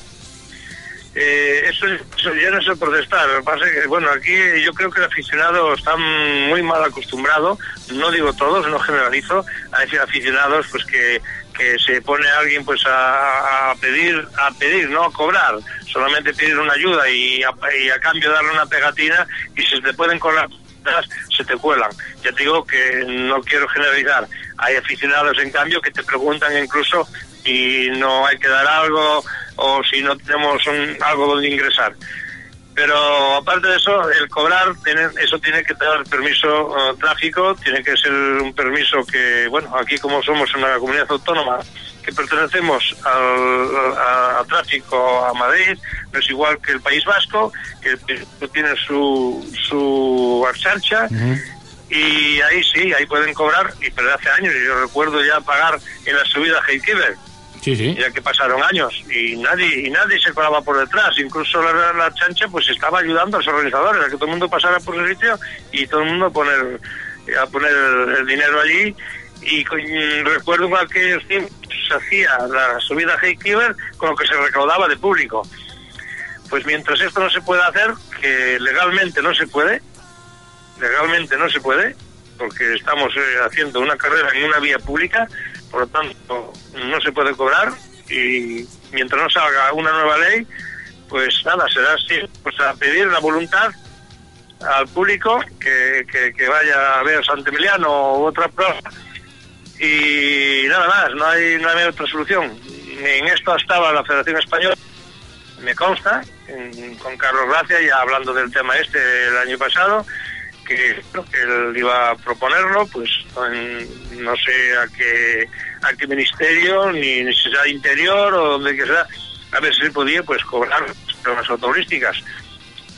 Speaker 11: Eh, eso, eso ya no es protestar. Lo que pasa es que, bueno, aquí yo creo que el aficionado está muy mal acostumbrado, no digo todos, no generalizo, hay aficionados pues que, que se pone alguien pues a, pedir, a pedir, no a cobrar, solamente pedir una ayuda y a, y a cambio darle una pegatina y si te pueden colar se te cuelan. Ya digo que no quiero generalizar. Hay aficionados, en cambio, que te preguntan incluso si no hay que dar algo o si no tenemos un, algo donde ingresar. Pero aparte de eso, el cobrar, tiene, eso tiene que tener permiso uh, tráfico, tiene que ser un permiso que, bueno, aquí como somos una comunidad autónoma que pertenecemos al, a, a, tráfico a Madrid, no es igual que el País Vasco, que tiene su, su archancha. Uh -huh. Y ahí sí, ahí pueden cobrar, y pero hace años, yo recuerdo ya pagar en la subida a Heikiber,
Speaker 10: Sí, sí.
Speaker 11: Ya que pasaron años y nadie y nadie se colaba por detrás. Incluso la, la, chancha pues estaba ayudando a los organizadores a que todo el mundo pasara por el sitio y todo el mundo a poner, a poner el dinero allí. Y con, recuerdo que aquellos tiempos se hacía la subida a con lo que se recaudaba de público. Pues mientras esto no se puede hacer, que legalmente no se puede, legalmente no se puede, porque estamos eh, haciendo una carrera en una vía pública, por lo tanto no se puede cobrar y mientras no salga una nueva ley, pues nada, será así, pues a pedir la voluntad al público que, que, vaya a ver San Emiliano u otra prueba y nada más, no hay, no hay otra solución. En esto estaba la Federación Española, me consta, en, con Carlos Gracia, ya hablando del tema este el año pasado, que, que él iba a proponerlo, pues no sé a qué, a qué ministerio, ni, ni si sea interior o donde que sea, a ver si se podía pues cobrar las autorísticas.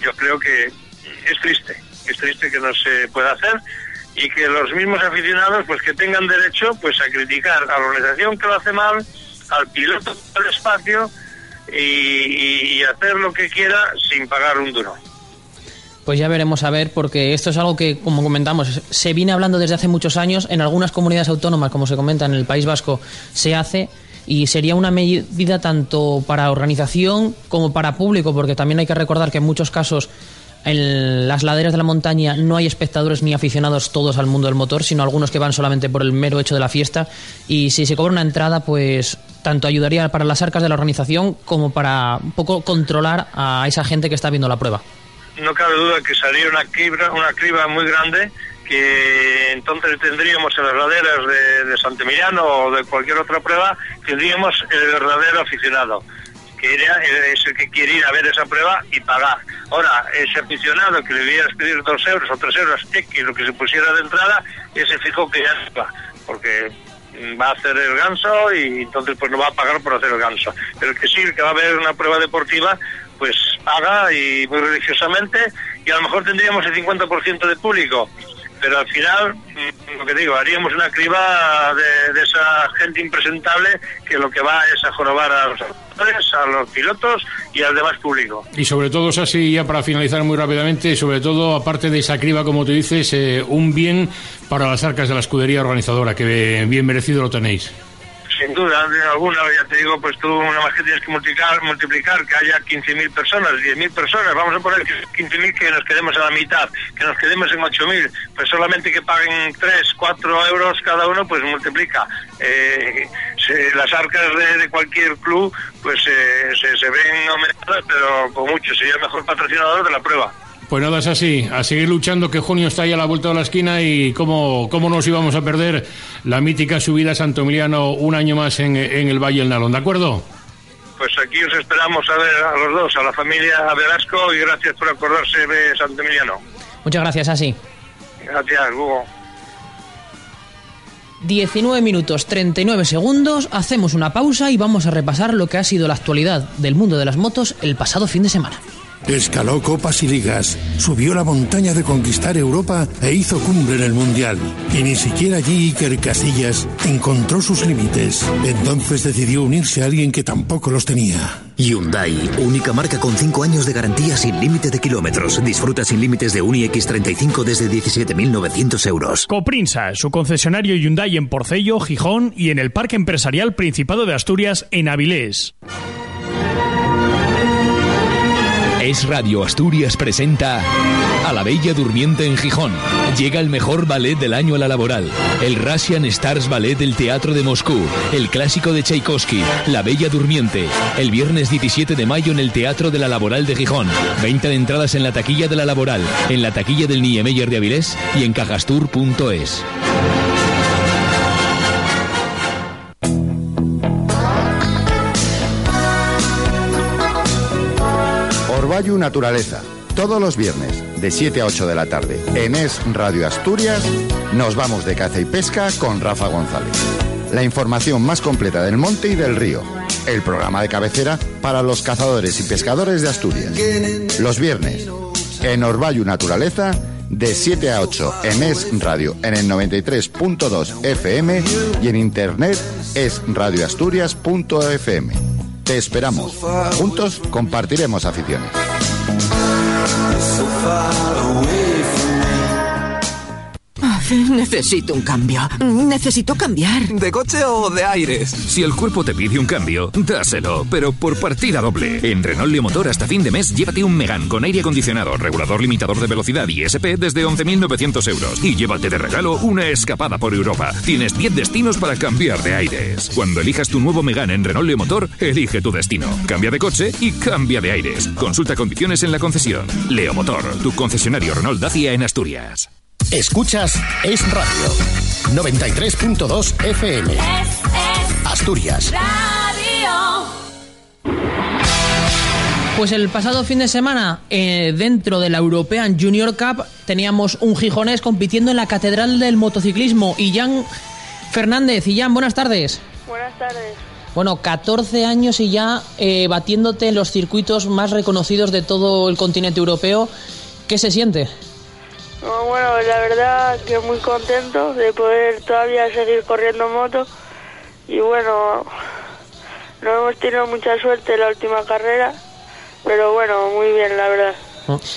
Speaker 11: Yo creo que es triste, es triste que no se pueda hacer y que los mismos aficionados pues que tengan derecho pues a criticar a la organización que lo hace mal, al piloto del espacio y, y hacer lo que quiera sin pagar un duro
Speaker 3: pues ya veremos a ver, porque esto es algo que, como comentamos, se viene hablando desde hace muchos años. En algunas comunidades autónomas, como se comenta en el País Vasco, se hace y sería una medida tanto para organización como para público, porque también hay que recordar que en muchos casos en las laderas de la montaña no hay espectadores ni aficionados todos al mundo del motor, sino algunos que van solamente por el mero hecho de la fiesta. Y si se cobra una entrada, pues tanto ayudaría para las arcas de la organización como para un poco controlar a esa gente que está viendo la prueba
Speaker 11: no cabe duda que sería una criba, una criba muy grande que entonces tendríamos en las laderas de, de o de cualquier otra prueba, tendríamos el verdadero aficionado, que es el que quiere ir a ver esa prueba y pagar. Ahora, ese aficionado que le viera pedir dos euros o tres euros X, lo que se pusiera de entrada, ese fijo que ya no va, porque va a hacer el ganso y entonces pues no va a pagar por hacer el ganso. Pero que sí, que va a ver una prueba deportiva, pues paga y muy religiosamente y a lo mejor tendríamos el 50% de público pero al final, mm, lo que digo, haríamos una criba de, de esa gente impresentable que lo que va es a jorobar a los actores, a los pilotos y al demás público.
Speaker 10: Y sobre todo, así, ya para finalizar muy rápidamente, sobre todo, aparte de esa criba, como tú dices, eh, un bien para las arcas de la escudería organizadora, que bien merecido lo tenéis.
Speaker 11: Sin duda, alguna, ya te digo, pues tú nada más que tienes que multiplicar, multiplicar que haya 15.000 personas, 10.000 personas, vamos a poner 15.000 que nos quedemos a la mitad, que nos quedemos en 8.000, pues solamente que paguen 3, 4 euros cada uno, pues multiplica. Eh, se- las arcas de, cualquier club pues eh, se, se ven aumentadas, pero por mucho, sería el mejor patrocinador de la prueba.
Speaker 10: Pues nada, es así, a seguir luchando, que junio está ahí a la vuelta de la esquina y cómo, cómo nos íbamos a perder la mítica subida a Santo Emiliano un año más en, en el Valle del Nalón, ¿de acuerdo?
Speaker 11: Pues aquí os esperamos a ver a los dos, a la familia Velasco y gracias por acordarse de Santo Emiliano.
Speaker 3: Muchas gracias, así.
Speaker 11: Gracias, Hugo.
Speaker 3: 19 minutos 39 segundos, hacemos una pausa y vamos a repasar lo que ha sido la actualidad del mundo de las motos el pasado fin de semana.
Speaker 8: Escaló copas y ligas, subió la montaña de conquistar Europa e hizo cumbre en el Mundial. Y ni siquiera allí Iker Casillas encontró sus límites. Entonces decidió unirse a alguien que tampoco los tenía.
Speaker 9: Hyundai, única marca con 5 años de garantía sin límite de kilómetros. Disfruta sin límites de un iX35 desde 17.900 euros.
Speaker 7: Coprinsa, su concesionario Hyundai en Porcello, Gijón y en el Parque Empresarial Principado de Asturias en Avilés.
Speaker 2: Es Radio Asturias presenta a la Bella Durmiente en Gijón. Llega el mejor ballet del año a la laboral. El Russian Stars Ballet del Teatro de Moscú. El clásico de Tchaikovsky. La Bella Durmiente. El viernes 17 de mayo en el Teatro de la Laboral de Gijón. 20 de entradas en la taquilla de la Laboral, en la taquilla del Niemeyer de Avilés y en cajastur.es.
Speaker 12: Naturaleza. Todos los viernes, de 7 a 8 de la tarde, en Es Radio Asturias, nos vamos de caza y pesca con Rafa González. La información más completa del monte y del río. El programa de cabecera para los cazadores y pescadores de Asturias. Los viernes, en Orvallu Naturaleza, de 7 a 8 en Es Radio en el 93.2 FM y en internet esradioasturias.fm. Te esperamos. Juntos compartiremos aficiones.
Speaker 4: Ah, Necesito un cambio. Necesito cambiar.
Speaker 6: ¿De coche o de aires? Si el cuerpo te pide un cambio, dáselo, pero por partida doble. En Renault Leomotor hasta fin de mes llévate un Megan con aire acondicionado, regulador limitador de velocidad y SP desde 11.900 euros. Y llévate de regalo una escapada por Europa. Tienes 10 destinos para cambiar de aires. Cuando elijas tu nuevo Megan en Renault Leomotor, elige tu destino. Cambia de coche y cambia de aires. Consulta condiciones en la concesión. Leomotor, tu concesionario Renault Dacia en Asturias.
Speaker 1: Escuchas Es Radio 93.2 FM. Asturias.
Speaker 3: Pues el pasado fin de semana, eh, dentro de la European Junior Cup, teníamos un gijonés compitiendo en la Catedral del Motociclismo. Y Jan Fernández, y Jan, buenas tardes.
Speaker 13: Buenas tardes.
Speaker 3: Bueno, 14 años y ya eh, batiéndote en los circuitos más reconocidos de todo el continente europeo. ¿Qué se siente?
Speaker 13: No, bueno, la verdad que muy contento de poder todavía seguir corriendo moto y bueno, no hemos tenido mucha suerte en la última carrera, pero bueno, muy bien, la verdad.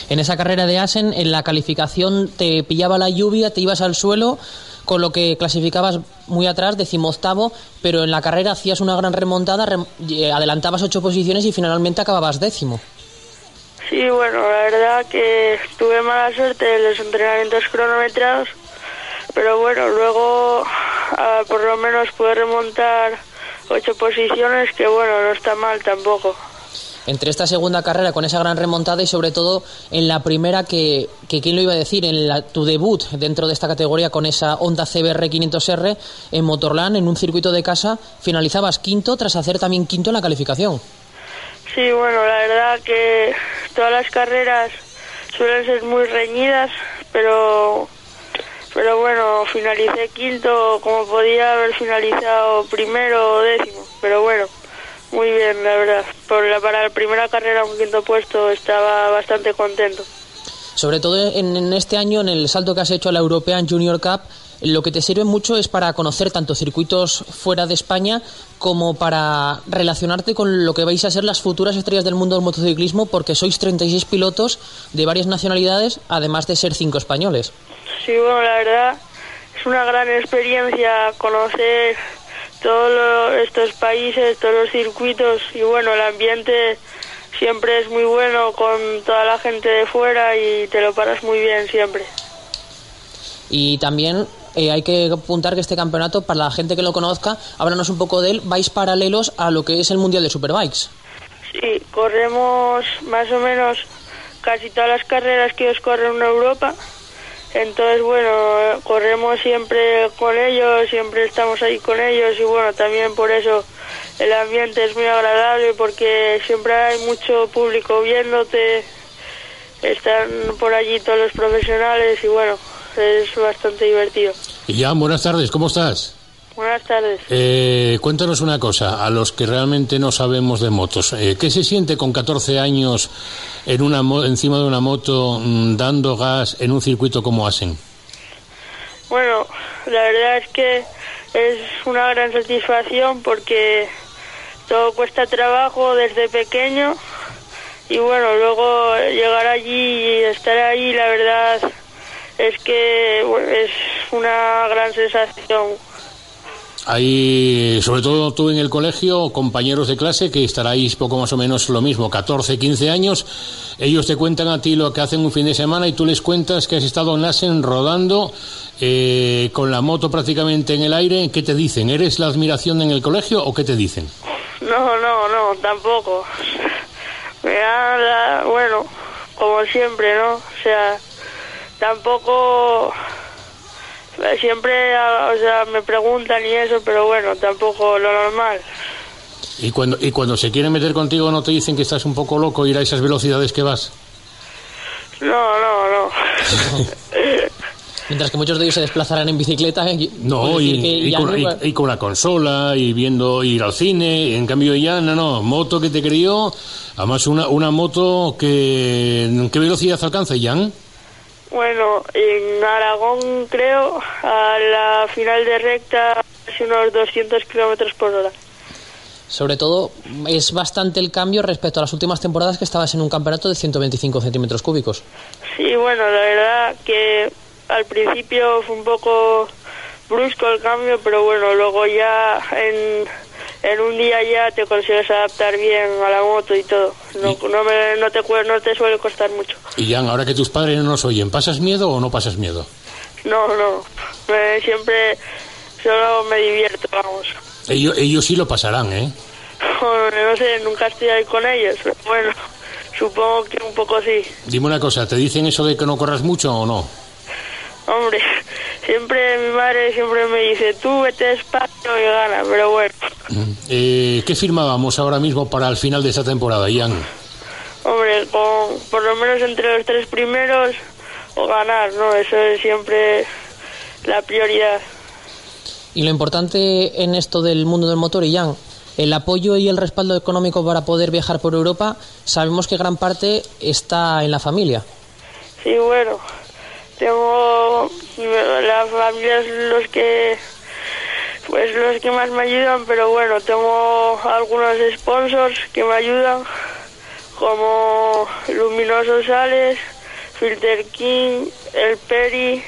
Speaker 3: En esa carrera de Asen, en la calificación te pillaba la lluvia, te ibas al suelo, con lo que clasificabas muy atrás, decimoctavo, pero en la carrera hacías una gran remontada, rem- eh, adelantabas ocho posiciones y finalmente acababas décimo.
Speaker 13: Sí, bueno, la verdad que tuve mala suerte en los entrenamientos cronometrados, pero bueno, luego ah, por lo menos pude remontar ocho posiciones, que bueno, no está mal tampoco.
Speaker 3: Entre esta segunda carrera con esa gran remontada y sobre todo en la primera que, que quién lo iba a decir, en la, tu debut dentro de esta categoría con esa Honda CBR 500R en Motorland, en un circuito de casa, finalizabas quinto tras hacer también quinto en la calificación.
Speaker 13: Sí, bueno, la verdad que todas las carreras suelen ser muy reñidas, pero pero bueno, finalicé quinto como podía haber finalizado primero o décimo, pero bueno, muy bien, la verdad. Por la, para la primera carrera un quinto puesto estaba bastante contento.
Speaker 3: Sobre todo en, en este año, en el salto que has hecho a la European Junior Cup, lo que te sirve mucho es para conocer tanto circuitos fuera de España como para relacionarte con lo que vais a ser las futuras estrellas del mundo del motociclismo, porque sois 36 pilotos de varias nacionalidades, además de ser cinco españoles.
Speaker 13: Sí, bueno, la verdad es una gran experiencia conocer todos estos países, todos los circuitos y bueno, el ambiente siempre es muy bueno con toda la gente de fuera y te lo paras muy bien siempre.
Speaker 3: Y también eh, hay que apuntar que este campeonato, para la gente que lo conozca, háblanos un poco de él, vais paralelos a lo que es el Mundial de Superbikes.
Speaker 13: Sí, corremos más o menos casi todas las carreras que os corren en Europa. Entonces, bueno, corremos siempre con ellos, siempre estamos ahí con ellos y bueno, también por eso el ambiente es muy agradable porque siempre hay mucho público viéndote, están por allí todos los profesionales y bueno, es bastante divertido.
Speaker 10: Y ya, buenas tardes, ¿cómo estás?
Speaker 13: Buenas tardes.
Speaker 10: Eh, cuéntanos una cosa, a los que realmente no sabemos de motos, eh, ¿qué se siente con 14 años en una mo- encima de una moto mm, dando gas en un circuito como Asen?
Speaker 13: Bueno, la verdad es que es una gran satisfacción porque todo cuesta trabajo desde pequeño y bueno, luego llegar allí y estar ahí, la verdad es que es una gran sensación.
Speaker 10: Hay, sobre todo tú en el colegio, compañeros de clase que estaráis poco más o menos lo mismo, 14, 15 años. Ellos te cuentan a ti lo que hacen un fin de semana y tú les cuentas que has estado en Asen rodando eh, con la moto prácticamente en el aire. ¿Qué te dicen? ¿Eres la admiración en el colegio o qué te dicen?
Speaker 13: No, no, no, tampoco. Me da bueno, como siempre, ¿no? O sea, tampoco siempre, ah, o sea, me preguntan y eso, pero bueno, tampoco lo normal.
Speaker 10: Y cuando, y cuando se quieren meter contigo no te dicen que estás un poco loco ir a esas velocidades que vas.
Speaker 13: No, no, no.
Speaker 3: Mientras que muchos de ellos se desplazarán en bicicleta. y-
Speaker 10: No, y, con,
Speaker 3: no
Speaker 10: y-
Speaker 3: iba-
Speaker 10: y con la consola, y viendo ir al cine, y en cambio ya, no, no, moto que te crió, además una, una moto que... ¿Qué velocidad alcanza, Jan?
Speaker 13: Bueno, en Aragón creo, a la final de recta, casi unos 200 kilómetros por hora.
Speaker 3: Sobre todo, es bastante el cambio respecto a las últimas temporadas que estabas en un campeonato de 125 centímetros cúbicos.
Speaker 13: Sí, bueno, la verdad que al principio fue un poco brusco el cambio, pero bueno, luego ya en, en un día ya te consigues adaptar bien a la moto y todo. No, no, me- no, te, no te suele costar mucho.
Speaker 10: Y Jan, ahora que tus padres no nos oyen, ¿pasas miedo o no pasas miedo?
Speaker 13: No, no, me- siempre solo me divierto, vamos.
Speaker 10: Ellos, ellos sí lo pasarán, ¿eh?
Speaker 13: No sé, nunca estoy ahí con ellos, pero bueno, supongo que un poco sí.
Speaker 10: Dime una cosa, ¿te dicen eso de que no corras mucho o no?
Speaker 13: Hombre, siempre mi madre siempre me dice, tú vete despacio y gana, pero bueno,
Speaker 10: Eh, ¿Qué firmábamos ahora mismo para el final de esta temporada, Jan?
Speaker 13: hombre, con por lo menos entre los tres primeros o ganar, ¿no? Eso es siempre la prioridad.
Speaker 3: Y lo importante en esto del mundo del motor, y Jan, el apoyo y el respaldo económico para poder viajar por Europa, sabemos que gran parte está en la familia.
Speaker 13: Sí, bueno, tengo la familia es los que pues los que más me ayudan, pero bueno, tengo algunos sponsors que me ayudan como Luminoso Sales, Filter King, El Peri,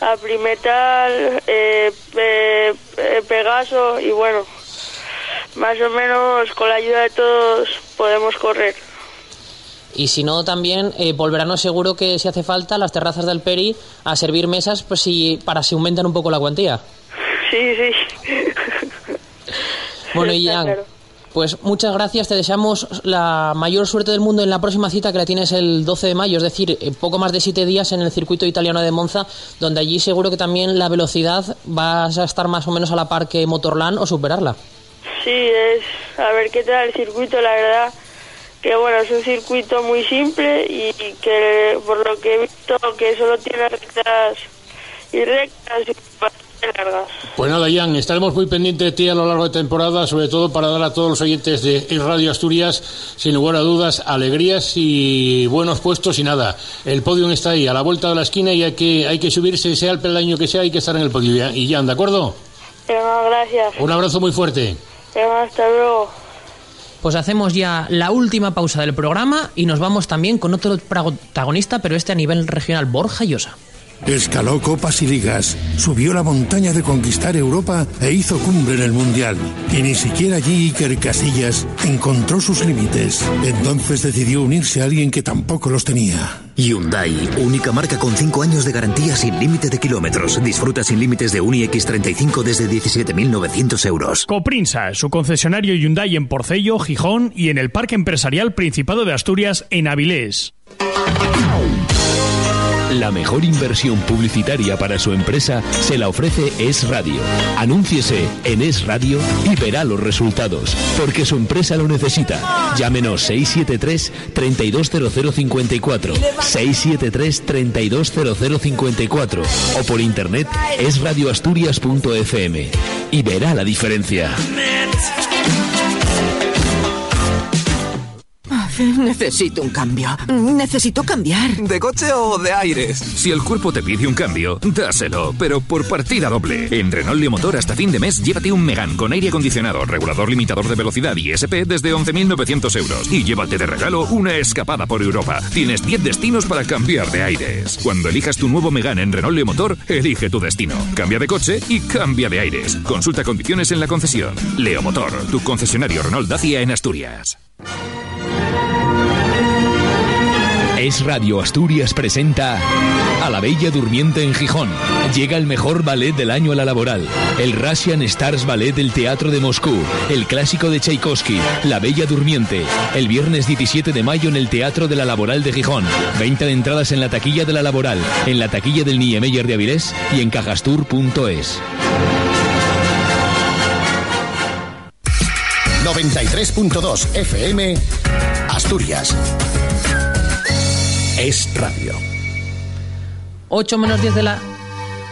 Speaker 13: Aprimetal, eh, Pe- eh, Pegaso y bueno, más o menos con la ayuda de todos podemos correr.
Speaker 3: Y si no, también eh, volverán seguro que si hace falta las terrazas del Peri a servir mesas pues si, para si aumentan un poco la cuantía.
Speaker 13: Sí, sí.
Speaker 3: Bueno, y
Speaker 13: claro.
Speaker 3: pues muchas gracias. Te deseamos la mayor suerte del mundo en la próxima cita que la tienes el 12 de mayo, es decir, poco más de siete días en el circuito italiano de Monza, donde allí seguro que también la velocidad vas a estar más o menos a la par que Motorland o superarla.
Speaker 13: Sí, es a ver qué tal el circuito, la verdad que bueno, es un circuito muy simple y que por lo que he visto que solo tiene rectas y rectas y largas.
Speaker 10: Pues nada, Jan, estaremos muy pendientes de ti a lo largo de temporada, sobre todo para dar a todos los oyentes de Radio Asturias, sin lugar a dudas, alegrías y buenos puestos y nada. El podio está ahí, a la vuelta de la esquina y hay que, hay que subirse, sea el peldaño que sea, hay que estar en el podio. Y Jan, ¿de acuerdo?
Speaker 13: Gracias.
Speaker 10: Un abrazo muy fuerte.
Speaker 13: Hasta luego.
Speaker 3: Pues hacemos ya la última pausa del programa y nos vamos también con otro protagonista, pero este a nivel regional, Borja Llosa.
Speaker 8: Escaló copas y ligas, subió la montaña de conquistar Europa e hizo cumbre en el Mundial. Y ni siquiera allí Iker Casillas encontró sus límites. Entonces decidió unirse a alguien que tampoco los tenía.
Speaker 9: Hyundai, única marca con 5 años de garantía sin límite de kilómetros. Disfruta sin límites de Uni X35 desde 17.900 euros.
Speaker 7: Coprinsa, su concesionario Hyundai en Porcello, Gijón y en el Parque Empresarial Principado de Asturias en Avilés.
Speaker 2: La mejor inversión publicitaria para su empresa se la ofrece Es Radio. Anúnciese en Es Radio y verá los resultados, porque su empresa lo necesita. Llámenos 673 320054, 673 320054 o por internet esradioasturias.fm y verá la diferencia.
Speaker 4: Necesito un cambio. Necesito cambiar.
Speaker 6: ¿De coche o de aires? Si el cuerpo te pide un cambio, dáselo, pero por partida doble. En Renault Motor hasta fin de mes llévate un Megan con aire acondicionado, regulador limitador de velocidad y SP desde 11.900 euros. Y llévate de regalo una escapada por Europa. Tienes 10 destinos para cambiar de aires. Cuando elijas tu nuevo Megan en Renault Motor, elige tu destino. Cambia de coche y cambia de aires. Consulta condiciones en la concesión. Leomotor, tu concesionario Renault Dacia en Asturias.
Speaker 2: Es Radio Asturias presenta a la Bella Durmiente en Gijón. Llega el mejor ballet del año a la laboral. El Russian Stars Ballet del Teatro de Moscú. El clásico de Tchaikovsky. La Bella Durmiente. El viernes 17 de mayo en el Teatro de la Laboral de Gijón. 20 de entradas en la taquilla de la Laboral, en la taquilla del Niemeyer de Avilés y en cajastur.es.
Speaker 1: 93.2 FM Asturias. Es radio.
Speaker 3: 8 menos 10 de la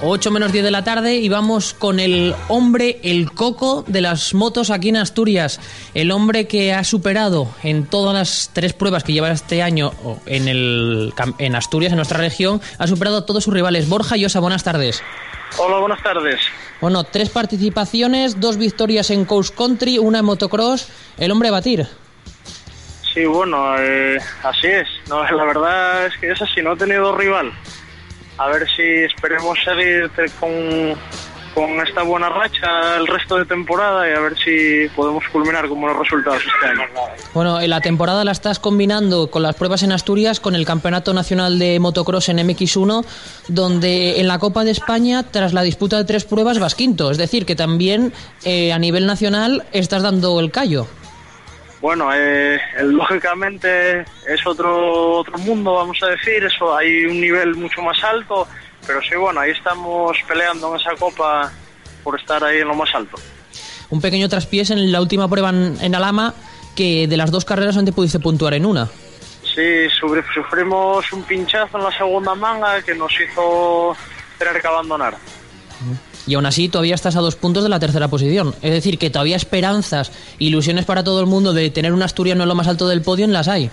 Speaker 3: 8 menos 10 de la tarde y vamos con el hombre, el coco de las motos aquí en Asturias. El hombre que ha superado en todas las tres pruebas que lleva este año en, el, en Asturias, en nuestra región, ha superado a todos sus rivales. Borja Llosa, buenas tardes.
Speaker 14: Hola, buenas tardes.
Speaker 3: Bueno, tres participaciones, dos victorias en Coast Country, una en motocross. El hombre a batir.
Speaker 14: Sí, bueno, eh, así es. No, la verdad es que es así, no he tenido rival. A ver si esperemos seguir con, con esta buena racha el resto de temporada y a ver si podemos culminar con buenos resultados este año.
Speaker 3: Bueno, en la temporada la estás combinando con las pruebas en Asturias, con el Campeonato Nacional de Motocross en MX1, donde en la Copa de España, tras la disputa de tres pruebas, vas quinto. Es decir, que también eh, a nivel nacional estás dando el callo.
Speaker 14: Bueno, eh, lógicamente es otro otro mundo, vamos a decir, eso hay un nivel mucho más alto, pero sí, bueno, ahí estamos peleando en esa copa por estar ahí en lo más alto.
Speaker 3: Un pequeño traspiés en la última prueba en, en Alama, que de las dos carreras te pudiste puntuar en una.
Speaker 14: Sí, sufri- sufrimos un pinchazo en la segunda manga que nos hizo tener que abandonar.
Speaker 3: Y aún así todavía estás a dos puntos de la tercera posición. Es decir, que todavía esperanzas, ilusiones para todo el mundo de tener un asturiano en lo más alto del podio, las hay.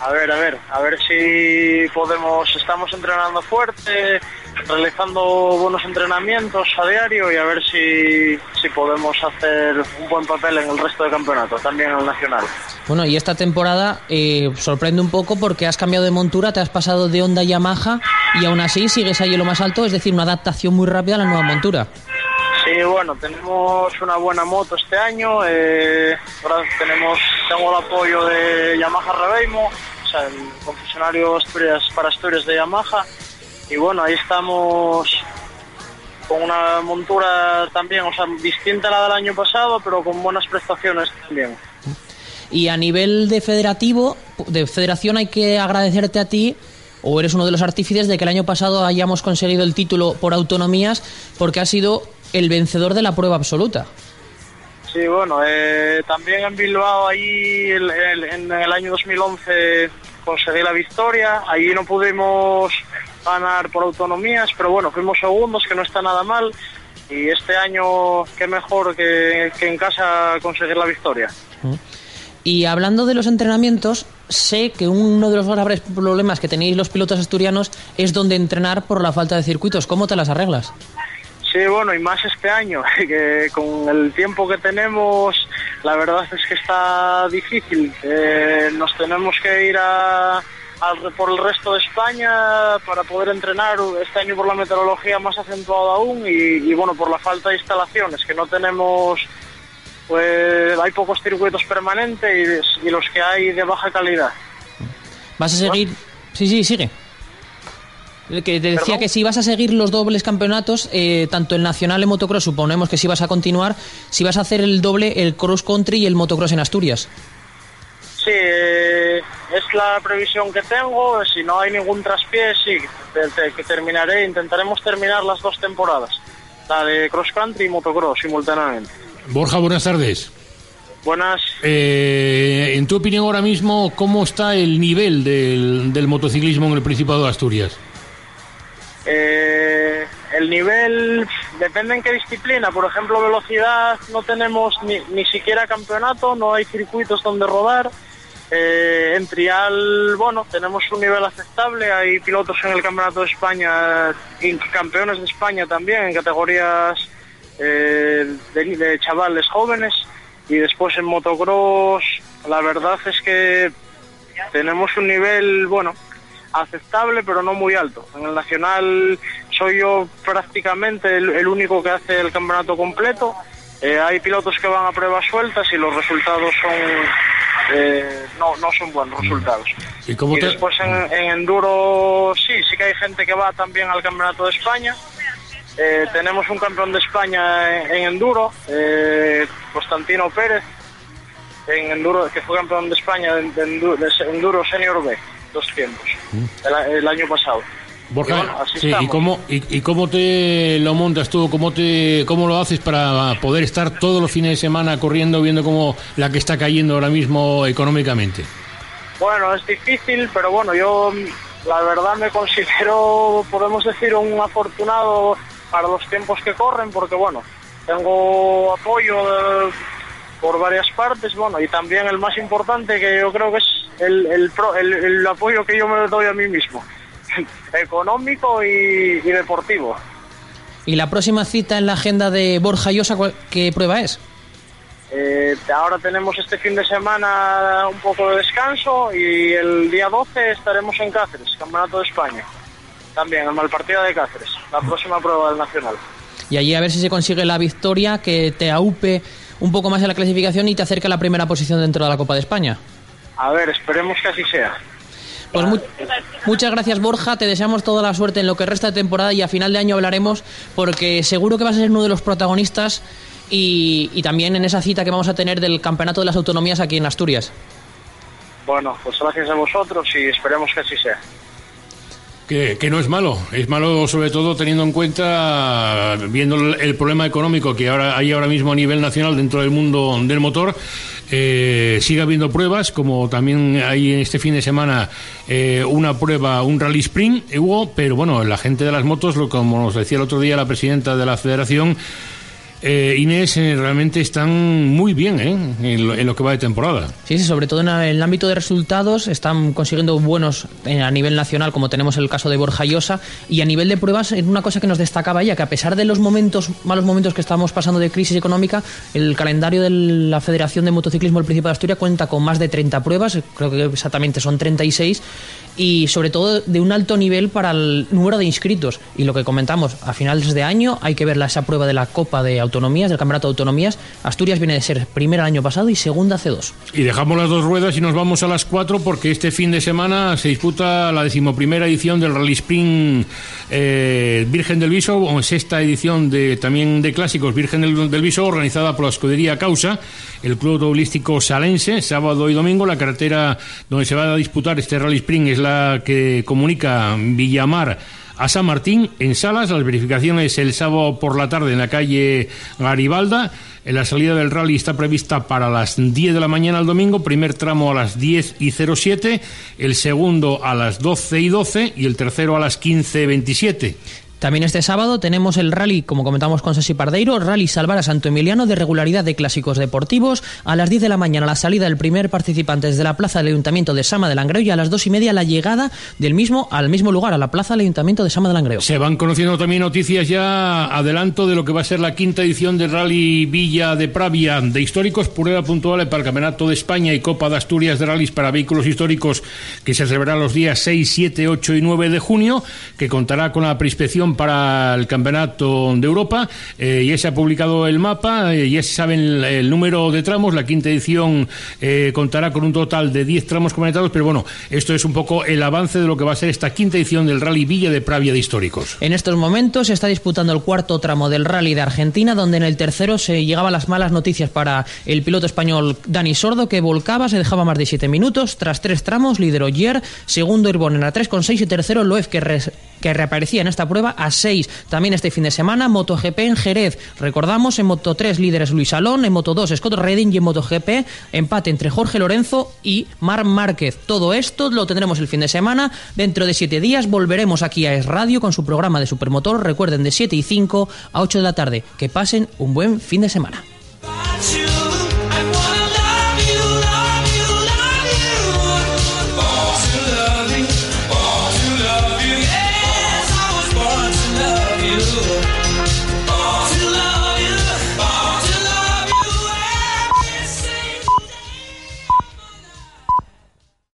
Speaker 14: A ver, a ver, a ver si podemos, estamos entrenando fuerte, realizando buenos entrenamientos a diario y a ver si, si podemos hacer un buen papel en el resto del campeonato, también en el nacional.
Speaker 3: Bueno, y esta temporada eh, sorprende un poco porque has cambiado de montura, te has pasado de Honda a Yamaha y aún así sigues ahí en lo más alto, es decir, una adaptación muy rápida a la nueva montura.
Speaker 14: Sí, bueno, tenemos una buena moto este año. Eh, ahora tenemos, tengo el apoyo de Yamaha Rebeimo, o sea, el concesionario Asturias para Asturias de Yamaha. Y bueno, ahí estamos con una montura también, o sea, distinta a la del año pasado, pero con buenas prestaciones también.
Speaker 3: Y a nivel de federativo, de federación hay que agradecerte a ti, o eres uno de los artífices de que el año pasado hayamos conseguido el título por autonomías, porque has sido el vencedor de la prueba absoluta.
Speaker 14: Sí, bueno, eh, también en Bilbao, ahí el- el- en el año 2011 conseguí la victoria. Ahí no pudimos ganar por autonomías, pero bueno, fuimos segundos, que no está nada mal. Y este año, qué mejor que, que en casa conseguir la victoria.
Speaker 3: Y hablando de los entrenamientos, sé que uno de los graves problemas que tenéis los pilotos asturianos es donde entrenar por la falta de circuitos. ¿Cómo te las arreglas?
Speaker 14: Sí, bueno, y más este año, que con el tiempo que tenemos, la verdad es que está difícil. Eh, nos tenemos que ir a, al- por el resto de España para poder entrenar este año por la meteorología más acentuado aún y, y, bueno, por la falta de instalaciones, que no tenemos, pues hay pocos circuitos permanentes y, y los que hay de baja calidad.
Speaker 3: ¿Vas a seguir...? Sí, sí, sigue. Eh, Que te decía
Speaker 14: ¿Perdón?
Speaker 3: que si vas a seguir los dobles campeonatos, eh, tanto el nacional en motocross, suponemos que si vas a continuar, si vas a hacer el doble, el cross country y el motocross en Asturias.
Speaker 14: Sí, es la previsión que tengo. Si no hay ningún traspié, sí, que terminaré. Intentaremos terminar las dos temporadas, la de cross country y motocross simultáneamente.
Speaker 10: Borja, buenas tardes.
Speaker 14: Buenas.
Speaker 10: Eh, en tu opinión ahora mismo, ¿cómo está el nivel del, del motociclismo en el Principado de Asturias?
Speaker 14: Eh, el nivel depende en qué disciplina. Por ejemplo, velocidad no tenemos ni, ni siquiera campeonato, no hay circuitos donde rodar. Eh, en trial, bueno, tenemos un nivel aceptable. Hay pilotos en el Campeonato de España campeones de España también en categorías eh, de, de chavales jóvenes. Y después en motocross, la verdad es que tenemos un nivel, bueno, aceptable, pero no muy alto. En el nacional soy yo prácticamente el, el único que hace el campeonato completo. Eh, hay pilotos que van a pruebas sueltas y los resultados son eh, no, no son buenos resultados.
Speaker 10: ¿Y cómo
Speaker 14: Y
Speaker 10: te-
Speaker 14: después en, en enduro sí, sí que hay gente que va también al campeonato de España. Eh, tenemos un campeón de España en, en enduro, eh, Constantino Pérez, en enduro que fue campeón de España de, de enduro, de enduro senior B, dos tiempos, el, el año pasado.
Speaker 10: Borja,
Speaker 14: Y bueno,
Speaker 10: sí, ¿y cómo, y, y cómo te lo montas tú? ¿Cómo, te, ¿Cómo lo haces para poder estar todos los fines de semana corriendo, viendo cómo la que está cayendo ahora mismo económicamente?
Speaker 14: Bueno, es difícil, pero bueno, yo mm, la verdad me considero, podemos decir, un afortunado para los tiempos que corren, porque bueno, tengo apoyo eh, por varias partes, bueno, y también el más importante que yo creo que es el, el, pro- el- el apoyo que yo me doy a mí mismo, económico y, y deportivo.
Speaker 3: ¿Y la próxima cita en la agenda de Borja Llosa, qué prueba es?
Speaker 14: Eh, ahora tenemos este fin de semana un poco de descanso y el día 12 estaremos en Cáceres, Campeonato de España. También en Malpartida de Cáceres, la próxima prueba del Nacional.
Speaker 3: Y allí a ver si se consigue la victoria que te aupe un poco más en la clasificación y te acerque a la primera posición dentro de la Copa de España.
Speaker 14: A ver, esperemos que así sea.
Speaker 3: Pues mu- muchas gracias Borja, te deseamos toda la suerte en lo que resta de temporada y a final de año hablaremos porque seguro que vas a ser uno de los protagonistas y, y también en esa cita que vamos a tener del Campeonato de las Autonomías aquí en Asturias.
Speaker 14: Bueno, pues gracias a vosotros y esperemos que así sea.
Speaker 10: Que, que no es malo, es malo sobre todo teniendo en cuenta, viendo el, el problema económico que ahora hay ahora mismo a nivel nacional dentro del mundo del motor, eh, sigue habiendo pruebas, como también hay este fin de semana eh, una prueba, un rally sprint, eh, Hugo, pero bueno, la gente de las motos, lo, como nos decía el otro día la presidenta de la federación, eh, Inés, eh, realmente están muy bien ¿eh? en, lo, en lo que va de temporada.
Speaker 3: Sí, sí, sobre todo en el ámbito de resultados están consiguiendo buenos eh, a nivel nacional, como tenemos el caso de Borja Llosa, y a nivel de pruebas, es una cosa que nos destacaba ella, que a pesar de los momentos, malos momentos que estamos pasando de crisis económica, el calendario de la Federación de Motociclismo del Principado de Asturias cuenta con más de 30 pruebas, creo que exactamente son 36, y sobre todo de un alto nivel para el número de inscritos. Y lo que comentamos, a finales de año hay que ver esa prueba de la Copa de Autonomías, del Campeonato de Autonomías. Asturias viene de ser primera el año pasado y segunda hace dos.
Speaker 10: Y dejamos las dos ruedas y nos vamos a las cuatro porque este fin de semana se disputa la decimoprimera edición del Rally Sprint eh, Virgen del Viso, o sexta edición de también de clásicos Virgen del, del Viso, organizada por la escudería Causa, el Club Automovilístico Salense, sábado y domingo. La carretera donde se va a disputar este Rally Sprint es la que comunica Villamar a San Martín en Salas. Las verificaciones el sábado por la tarde en la calle Garibalda. La salida del rally está prevista para las 10 de la mañana el domingo, primer tramo a las 10 y 07, el segundo a las 12 y 12 y el tercero a las 15 y 27.
Speaker 3: También este sábado tenemos el rally, como comentamos con Sesi Pardeiro, Rally Salvar a Santo Emiliano de regularidad de clásicos deportivos. A las 10 de la mañana la salida del primer participante desde la plaza del Ayuntamiento de Sama de Langreo y a las 2 y media la llegada del mismo al mismo lugar, a la plaza del Ayuntamiento de Sama de Langreo.
Speaker 10: Se van conociendo también noticias ya, adelanto de lo que va a ser la quinta edición del Rally Villa de Pravia de históricos, prueba puntual para el Campeonato de España y Copa de Asturias de Rallys para vehículos históricos que se celebrará los días 6, 7, 8 y 9 de junio, que contará con la preinspección para el Campeonato de Europa. Eh, ya se ha publicado el mapa, eh, ya se sabe el, el, número de tramos. La quinta edición eh, contará con un total de 10 tramos comentados, pero bueno, esto es un poco el avance de lo que va a ser esta quinta edición del Rally Villa de Pravia de Históricos.
Speaker 3: En estos momentos se está disputando el cuarto tramo del Rally de Argentina, donde en el tercero se llegaban las malas noticias para el piloto español Dani Sordo, que volcaba, se dejaba más de 7 minutos. Tras tres tramos, lideró Yer, segundo Irbonen a 3,6 y tercero Loef, que, que reaparecía en esta prueba a 6. También este fin de semana, MotoGP en Jerez. Recordamos, en Moto 3 líderes Luis Alón, en Moto 2 Scott Redding y en MotoGP empate entre Jorge Lorenzo y Mar Márquez. Todo esto lo tendremos el fin de semana. Dentro de 7 días volveremos aquí a Es Radio con su programa de Supermotor. Recuerden, de 7 y 5 a 8 de la tarde. Que pasen un buen fin de semana.